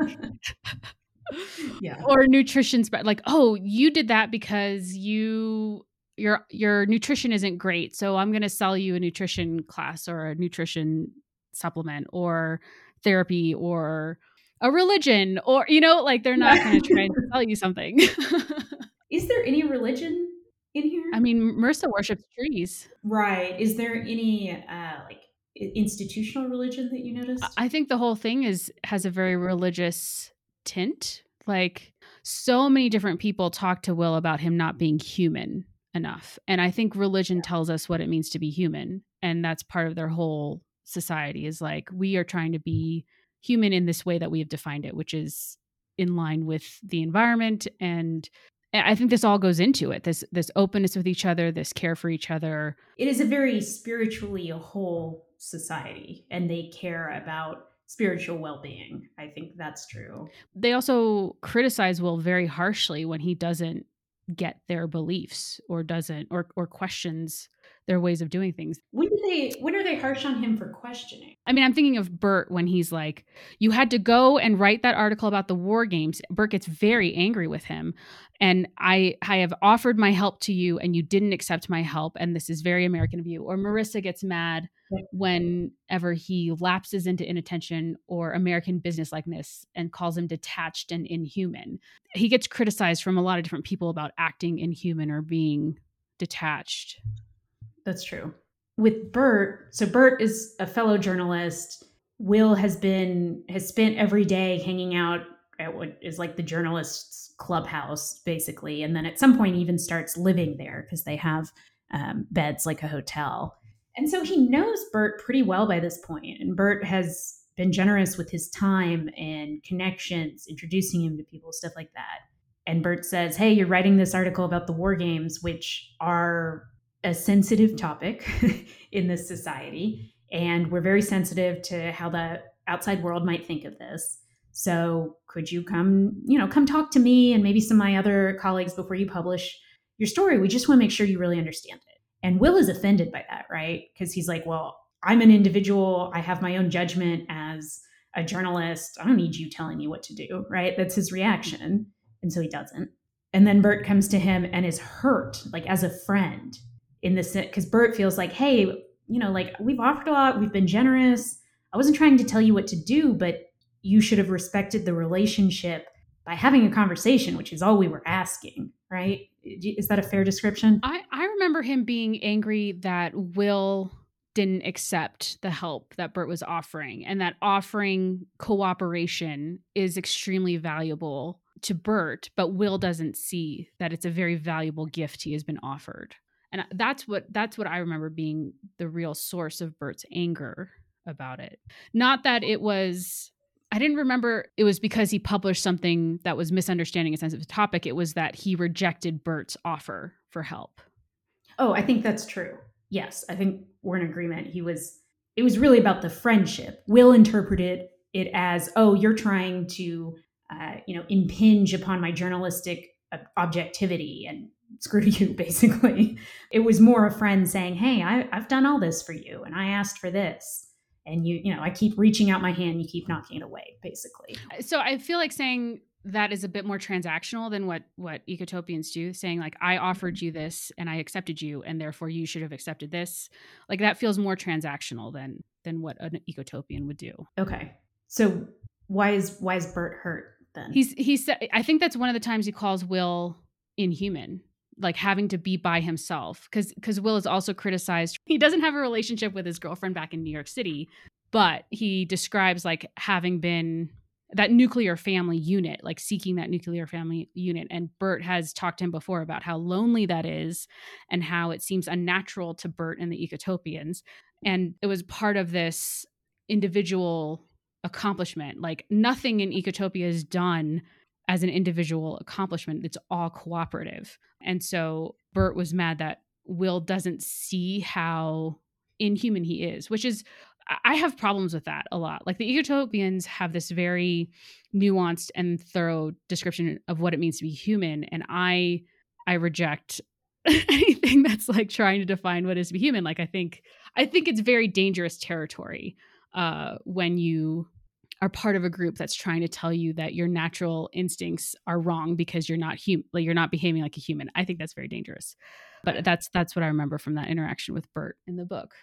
yeah. or nutrition but like, "Oh, you did that because you your your nutrition isn't great. So I'm going to sell you a nutrition class or a nutrition supplement or therapy or a religion or you know like they're not going to try and sell you something Is there any religion in here? I mean, Marissa worships trees. Right. Is there any uh, like institutional religion that you noticed? I think the whole thing is has a very religious tint. Like so many different people talk to Will about him not being human enough. And I think religion tells us what it means to be human. And that's part of their whole society is like we are trying to be human in this way that we have defined it, which is in line with the environment and I think this all goes into it. This this openness with each other, this care for each other. It is a very spiritually a whole society, and they care about spiritual well-being. I think that's true. They also criticize Will very harshly when he doesn't get their beliefs or doesn't or or questions their ways of doing things. When do they when are they harsh on him for questioning? I mean, I'm thinking of Bert when he's like, "You had to go and write that article about the war games." Bert gets very angry with him, and I I have offered my help to you, and you didn't accept my help, and this is very American of you. Or Marissa gets mad whenever he lapses into inattention or American businesslikeness and calls him detached and inhuman. He gets criticized from a lot of different people about acting inhuman or being detached. That's true. With Bert, so Bert is a fellow journalist. Will has been has spent every day hanging out at what is like the journalists clubhouse basically and then at some point even starts living there because they have um, beds like a hotel and so he knows bert pretty well by this point and bert has been generous with his time and connections introducing him to people stuff like that and bert says hey you're writing this article about the war games which are a sensitive topic in this society and we're very sensitive to how the outside world might think of this so could you come, you know, come talk to me and maybe some of my other colleagues before you publish your story? We just want to make sure you really understand it. And Will is offended by that, right? Because he's like, well, I'm an individual. I have my own judgment as a journalist. I don't need you telling me what to do, right? That's his reaction. And so he doesn't. And then Bert comes to him and is hurt, like as a friend, in this, because Bert feels like, hey, you know, like we've offered a lot, we've been generous. I wasn't trying to tell you what to do, but you should have respected the relationship by having a conversation, which is all we were asking, right? Is that a fair description? I, I remember him being angry that Will didn't accept the help that Bert was offering and that offering cooperation is extremely valuable to Bert, but Will doesn't see that it's a very valuable gift he has been offered. And that's what that's what I remember being the real source of Bert's anger about it. Not that it was I didn't remember it was because he published something that was misunderstanding a sensitive topic. It was that he rejected Bert's offer for help. Oh, I think that's true. Yes, I think we're in agreement. He was it was really about the friendship. Will interpreted it as, "Oh, you're trying to uh, you know, impinge upon my journalistic objectivity and screw you basically." It was more a friend saying, "Hey, I, I've done all this for you and I asked for this." and you you know i keep reaching out my hand you keep knocking it away basically. Uh, so i feel like saying that is a bit more transactional than what what ecotopians do saying like i offered mm-hmm. you this and i accepted you and therefore you should have accepted this. Like that feels more transactional than than what an ecotopian would do. Okay. So why is why is bert hurt then? He's he said i think that's one of the times he calls will inhuman like having to be by himself because because Will is also criticized. He doesn't have a relationship with his girlfriend back in New York City, but he describes like having been that nuclear family unit, like seeking that nuclear family unit. And bert has talked to him before about how lonely that is and how it seems unnatural to bert and the Ecotopians. And it was part of this individual accomplishment. Like nothing in Ecotopia is done as an individual accomplishment. It's all cooperative. And so Bert was mad that Will doesn't see how inhuman he is, which is I have problems with that a lot. Like the Ecotopians have this very nuanced and thorough description of what it means to be human, and I I reject anything that's like trying to define what is to be human. Like I think I think it's very dangerous territory uh, when you are part of a group that's trying to tell you that your natural instincts are wrong because you're not human like you're not behaving like a human. I think that's very dangerous. But that's that's what i remember from that interaction with bert in the book.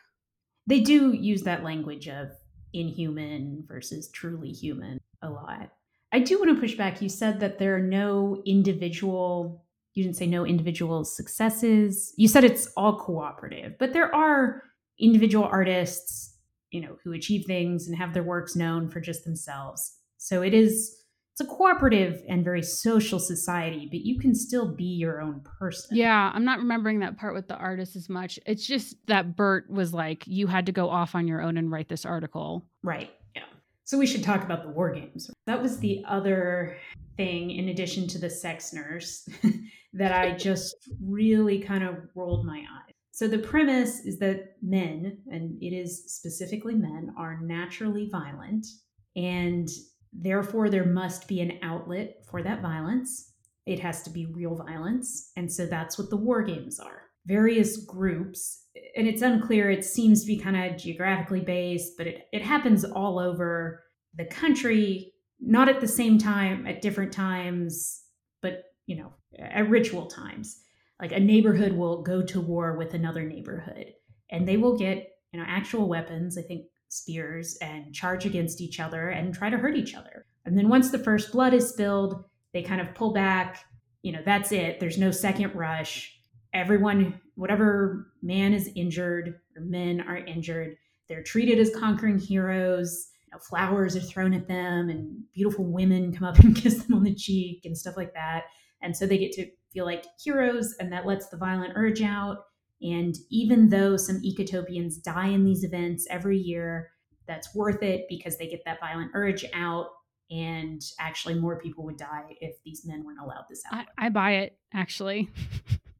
They do use that language of inhuman versus truly human a lot. I do want to push back. You said that there are no individual you didn't say no individual successes. You said it's all cooperative but there are individual artists you know, who achieve things and have their works known for just themselves. So it is it's a cooperative and very social society, but you can still be your own person. Yeah, I'm not remembering that part with the artist as much. It's just that Bert was like, you had to go off on your own and write this article. Right. Yeah. So we should talk about the war games. That was the other thing, in addition to the sex nurse, that I just really kind of rolled my eyes. So the premise is that men, and it is specifically men, are naturally violent, and therefore there must be an outlet for that violence. It has to be real violence. And so that's what the war games are. Various groups, and it's unclear, it seems to be kind of geographically based, but it, it happens all over the country, not at the same time, at different times, but you know, at ritual times like a neighborhood will go to war with another neighborhood and they will get you know actual weapons i think spears and charge against each other and try to hurt each other. And then once the first blood is spilled they kind of pull back you know that's it there's no second rush. Everyone whatever man is injured or men are injured they're treated as conquering heroes. Know, flowers are thrown at them and beautiful women come up and kiss them on the cheek and stuff like that. And so they get to feel like heroes, and that lets the violent urge out. And even though some ecotopians die in these events every year, that's worth it because they get that violent urge out. And actually, more people would die if these men weren't allowed this out. I, I buy it, actually.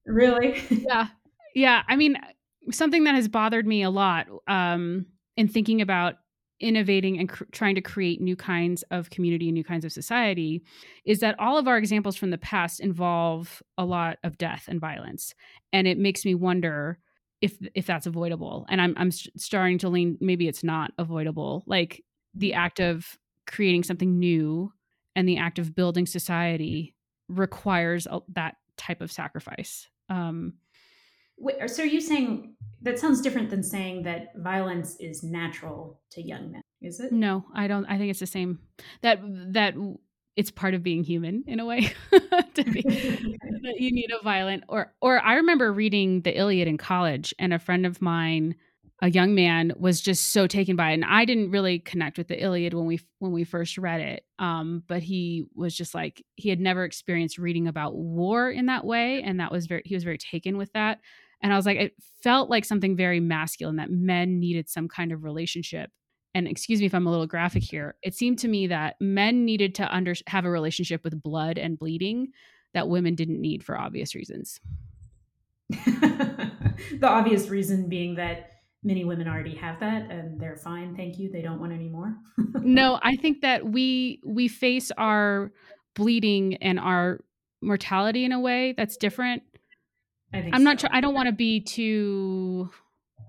Really? yeah. Yeah. I mean, something that has bothered me a lot um, in thinking about innovating and cr- trying to create new kinds of community and new kinds of society is that all of our examples from the past involve a lot of death and violence. And it makes me wonder if if that's avoidable. And i'm i'm starting to lean maybe it's not avoidable. Like the mm. act of creating something new and the act of building society requires a, that type of sacrifice. Um so are you saying that sounds different than saying that violence is natural to young men is it? No i don't i think it's the same. That that it's part of being human in a way to be that you need a violent or or i remember reading the iliad in college and a friend of mine a young man was just so taken by it and i didn't really connect with the iliad when we when we first read it um, but he was just like he had never experienced reading about war in that way and that was very he was very taken with that and I was like, it felt like something very masculine that men needed some kind of relationship. And excuse me if I'm a little graphic here. It seemed to me that men needed to under have a relationship with blood and bleeding that women didn't need for obvious reasons. the obvious reason being that many women already have that and they're fine thank you they don't want any more no i think that we we face our bleeding and our mortality in a way that's different I am so. not sure. I don't want to be too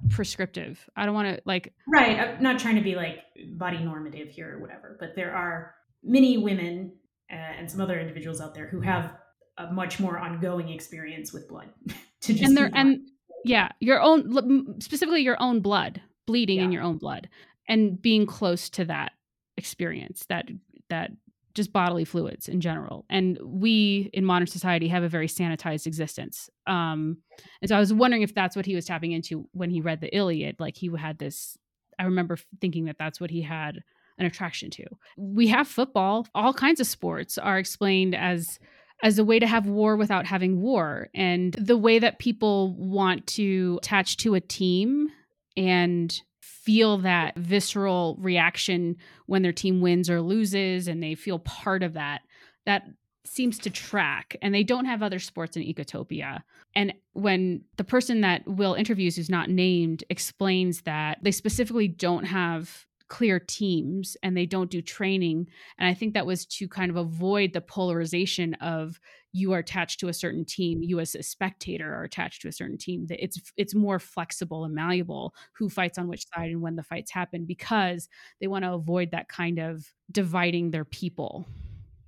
prescriptive. I don't want to like. Right. I'm not trying to be like body normative here or whatever, but there are many women uh, and some other individuals out there who have a much more ongoing experience with blood. to just and there and yeah, your own specifically your own blood bleeding yeah. in your own blood and being close to that experience that that just bodily fluids in general. And we in modern society have a very sanitized existence. Um, and so I was wondering if that's what he was tapping into when he read the Iliad. Like he had this, I remember thinking that that's what he had an attraction to. We have football, all kinds of sports are explained as as a way to have war without having war and the way that people want to attach to a team and feel that visceral reaction when their team wins or loses and they feel part of that that seems to track. And they don't have other sports in ecotopia. And when the person that will interviews who's not named explains that they specifically don't have clear teams and they don't do training. And i think that was to kind of avoid the polarization of you are attached to a certain team you as a spectator are attached to a certain team that it's it's more flexible and malleable who fights on which side and when the fights happen because they want to avoid that kind of dividing their people.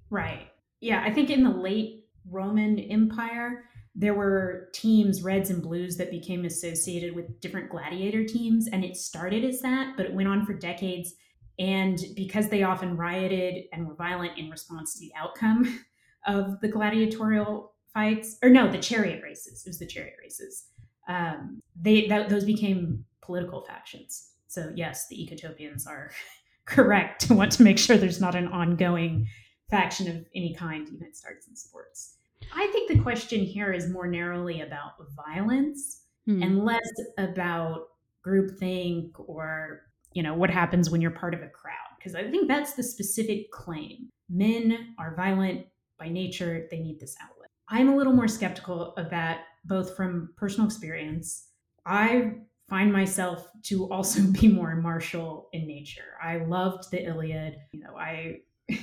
Right. Yeah i think in the late roman empire there were teams reds and blues that became associated with different gladiator teams and it started as that but it went on for decades and because they often rioted and were violent in response to the outcome of the gladiatorial fights, or no, the chariot races. It was the chariot races. Um, they that, those became political factions. So yes, the ecotopians are correct to want to make sure there's not an ongoing faction of any kind, even it starts in sports. I think the question here is more narrowly about violence hmm. and less about groupthink or you know what happens when you're part of a crowd because I think that's the specific claim. Men are violent by nature, they need this outlet. I'm a little more skeptical of that, both from personal experience. I find myself to also be more martial in nature. I loved the Iliad. You know, I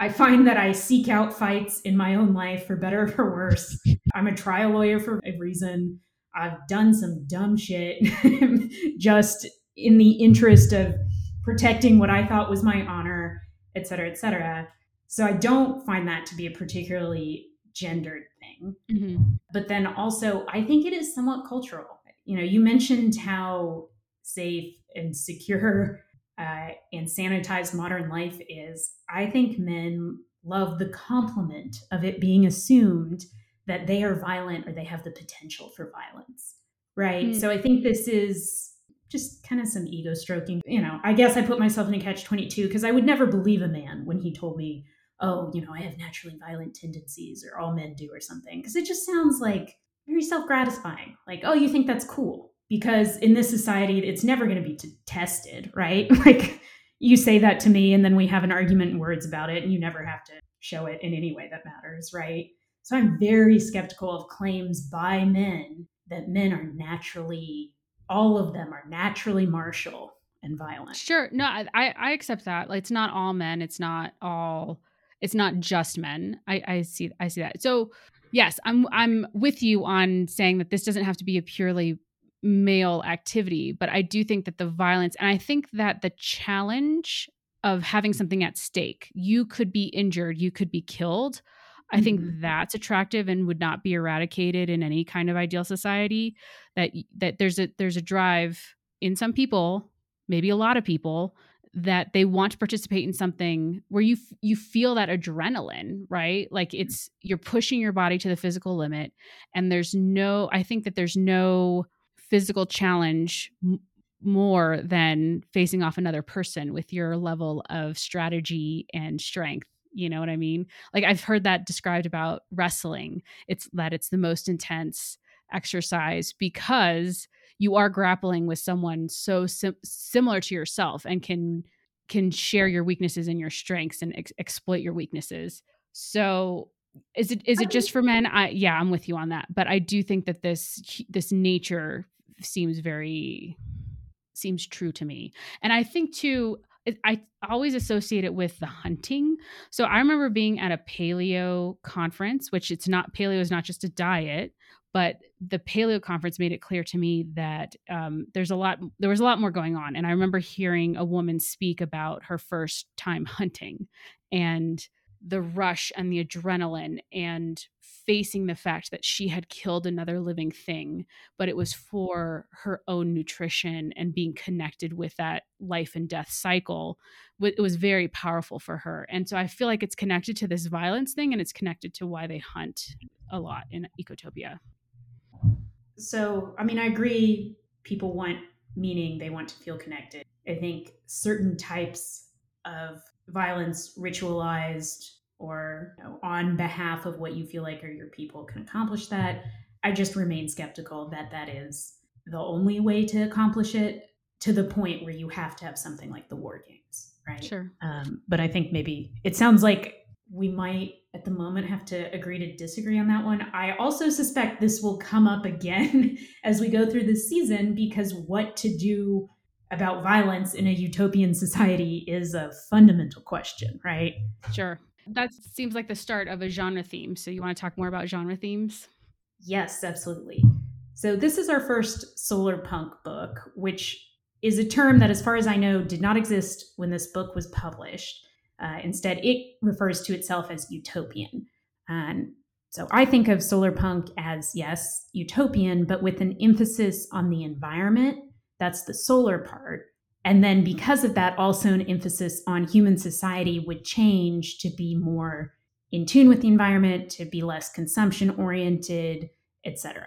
I find that I seek out fights in my own life for better or for worse. I'm a trial lawyer for a reason. I've done some dumb shit just in the interest of protecting what I thought was my honor, et cetera, et cetera. So I don't find that to be a particularly gendered thing. Mm-hmm. But then also, I think it is somewhat cultural. You know, you mentioned how safe and secure uh, and sanitized modern life is. I think men love the compliment of it being assumed that they are violent or they have the potential for violence. Right. Mm-hmm. So I think this is just kind of some ego stroking. You know, I guess I put myself in a catch 22 because I would never believe a man when he told me, oh, you know, I have naturally violent tendencies or all men do or something. Because it just sounds like very self gratifying. Like, oh, you think that's cool. Because in this society, it's never going to be t- tested, right? like, you say that to me, and then we have an argument in words about it, and you never have to show it in any way that matters, right? So I'm very skeptical of claims by men that men are naturally all of them are naturally martial and violent. Sure. No, I, I accept that. Like it's not all men. It's not all it's not just men. I, I see I see that. So yes, I'm I'm with you on saying that this doesn't have to be a purely male activity, but I do think that the violence and I think that the challenge of having something at stake, you could be injured, you could be killed. I think mm-hmm. that's attractive and would not be eradicated in any kind of ideal society. That that there's a there's a drive in some people, maybe a lot of people, that they want to participate in something where you you feel that adrenaline, right? Like mm-hmm. it's you're pushing your body to the physical limit, and there's no. I think that there's no physical challenge m- more than facing off another person with your level of strategy and strength you know what i mean like i've heard that described about wrestling it's that it's the most intense exercise because you are grappling with someone so sim- similar to yourself and can can share your weaknesses and your strengths and ex- exploit your weaknesses. So is it is it just for men? I yeah i'm with you on that but i do think that this this nature seems very seems true to me. And i think too I always associate it with the hunting. So I remember being at a paleo conference, which it's not paleo is not just a diet, but the paleo conference made it clear to me that um, there's a lot there was a lot more going on. And I remember hearing a woman speak about her first time hunting and the rush and the adrenaline and facing the fact that she had killed another living thing, but it was for her own nutrition and being connected with that life and death cycle. It was very powerful for her. And so I feel like it's connected to this violence thing and it's connected to why they hunt a lot in Ecotopia. So, I mean, I agree. People want meaning, they want to feel connected. I think certain types of violence ritualized or you know, on behalf of what you feel like are your people can accomplish that. I just remain skeptical that that is the only way to accomplish it to the point where you have to have something like the war games, right? Sure. Um, but I think maybe it sounds like we might at the moment have to agree to disagree on that one. I also suspect this will come up again as we go through this season because what to do about violence in a utopian society is a fundamental question, right? Sure. That seems like the start of a genre theme. So, you want to talk more about genre themes? Yes, absolutely. So, this is our first solar punk book, which is a term that, as far as I know, did not exist when this book was published. Uh, instead, it refers to itself as utopian. And so I think of solar punk as, yes, utopian, but with an emphasis on the environment. That's the solar part. And then because of that, also an emphasis on human society would change to be more in tune with the environment, to be less consumption oriented, etc.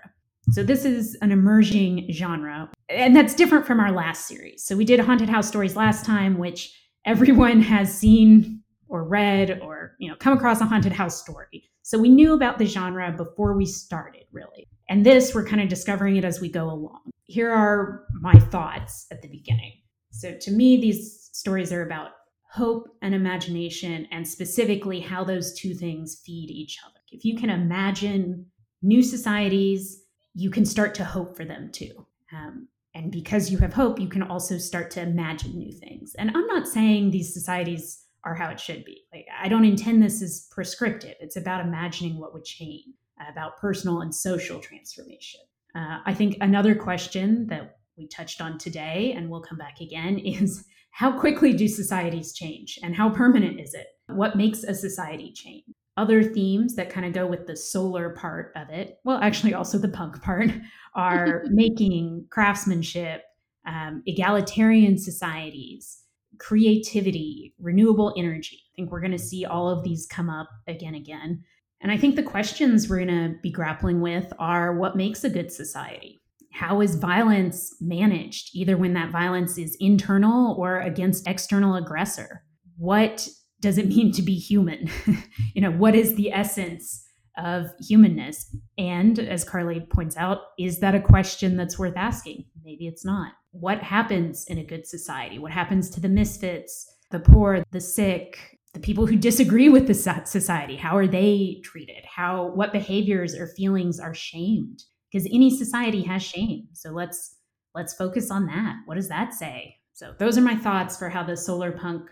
So this is an emerging genre, and that's different from our last series. So we did haunted house stories last time, which everyone has seen or read or you know come across a haunted house story. So we knew about the genre before we started, really. And this, we're kind of discovering it as we go along. Here are my thoughts at the beginning. So to me, these stories are about hope and imagination, and specifically how those two things feed each other. If you can imagine new societies, you can start to hope for them too. Um, and because you have hope, you can also start to imagine new things. And I'm not saying these societies are how it should be. Like I don't intend this as prescriptive. It's about imagining what would change, about personal and social transformation. Uh, I think another question that we touched on today and we'll come back again is how quickly do societies change and how permanent is it? What makes a society change? Other themes that kind of go with the solar part of it, well, actually, also the punk part, are making, craftsmanship, um, egalitarian societies, creativity, renewable energy. I think we're going to see all of these come up again, again. And I think the questions we're going to be grappling with are what makes a good society? How is violence managed, either when that violence is internal or against external aggressor? What does it mean to be human? you know, what is the essence of humanness? And as Carly points out, is that a question that's worth asking? Maybe it's not. What happens in a good society? What happens to the misfits, the poor, the sick, the people who disagree with the society? How are they treated? How what behaviors or feelings are shamed? Because any society has shame. So let's let's focus on that. What does that say? So those are my thoughts for how the solar punk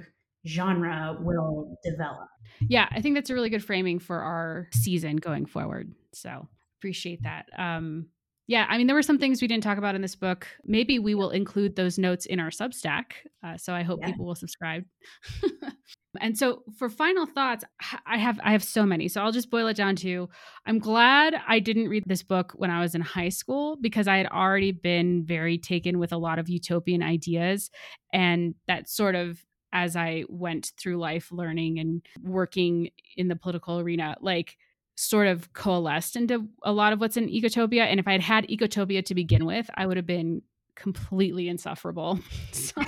genre will develop. Yeah, I think that's a really good framing for our season going forward. So appreciate that. Um, yeah, I mean, there were some things we didn't talk about in this book. Maybe we will include those notes in our Substack. Uh, so I hope yeah. people will subscribe. and so for final thoughts, I have I have so many. So I'll just boil it down to I'm glad I didn't read this book when I was in high school because I had already been very taken with a lot of utopian ideas and that sort of as I went through life learning and working in the political arena, like sort of coalesced into a lot of what's in Ecotopia. And if I had had Ecotopia to begin with, I would have been completely insufferable. So.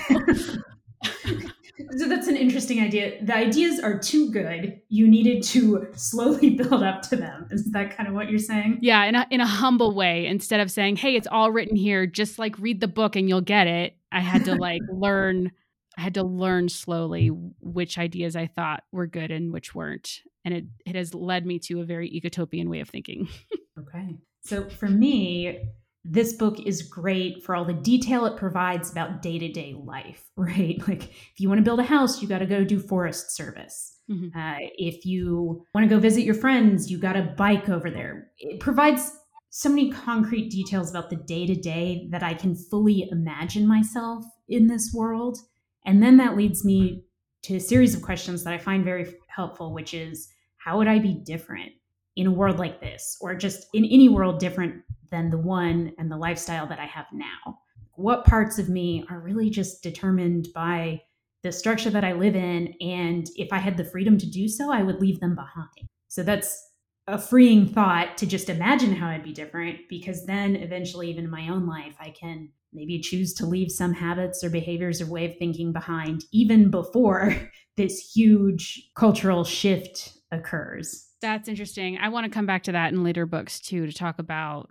so that's an interesting idea. The ideas are too good. You needed to slowly build up to them. Is that kind of what you're saying? Yeah, in a in a humble way. Instead of saying, "Hey, it's all written here. Just like read the book and you'll get it." I had to like learn I had to learn slowly which ideas I thought were good and which weren't. And it, it has led me to a very ecotopian way of thinking. okay. So for me, this book is great for all the detail it provides about day to day life, right? Like if you want to build a house, you got to go do forest service. Mm-hmm. Uh, if you want to go visit your friends, you got to bike over there. It provides so many concrete details about the day to day that I can fully imagine myself in this world. And then that leads me to a series of questions that I find very helpful, which is how would I be different in a world like this, or just in any world different than the one and the lifestyle that I have now? What parts of me are really just determined by the structure that I live in? And if I had the freedom to do so, I would leave them behind. So that's a freeing thought to just imagine how I'd be different because then eventually, even in my own life, I can maybe choose to leave some habits or behaviors or way of thinking behind even before this huge cultural shift occurs. That's interesting. I want to come back to that in later books too to talk about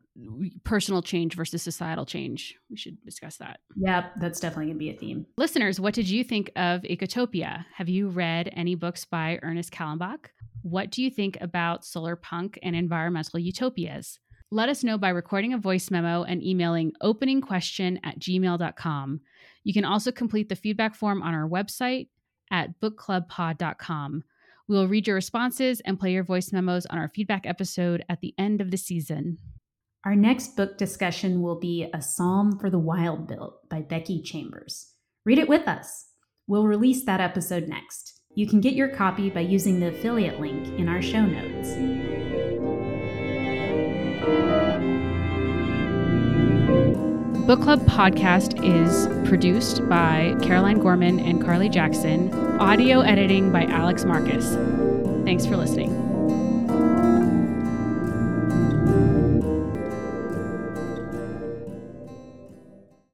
personal change versus societal change. We should discuss that. Yep, that's definitely going to be a theme. Listeners, what did you think of Ecotopia? Have you read any books by Ernest Callenbach? What do you think about solar punk and environmental utopias? Let us know by recording a voice memo and emailing openingquestion at gmail.com. You can also complete the feedback form on our website at bookclubpod.com. We will read your responses and play your voice memos on our feedback episode at the end of the season. Our next book discussion will be A Psalm for the Wild Built by Becky Chambers. Read it with us. We'll release that episode next. You can get your copy by using the affiliate link in our show notes. Book Club podcast is produced by Caroline Gorman and Carly Jackson, audio editing by Alex Marcus. Thanks for listening.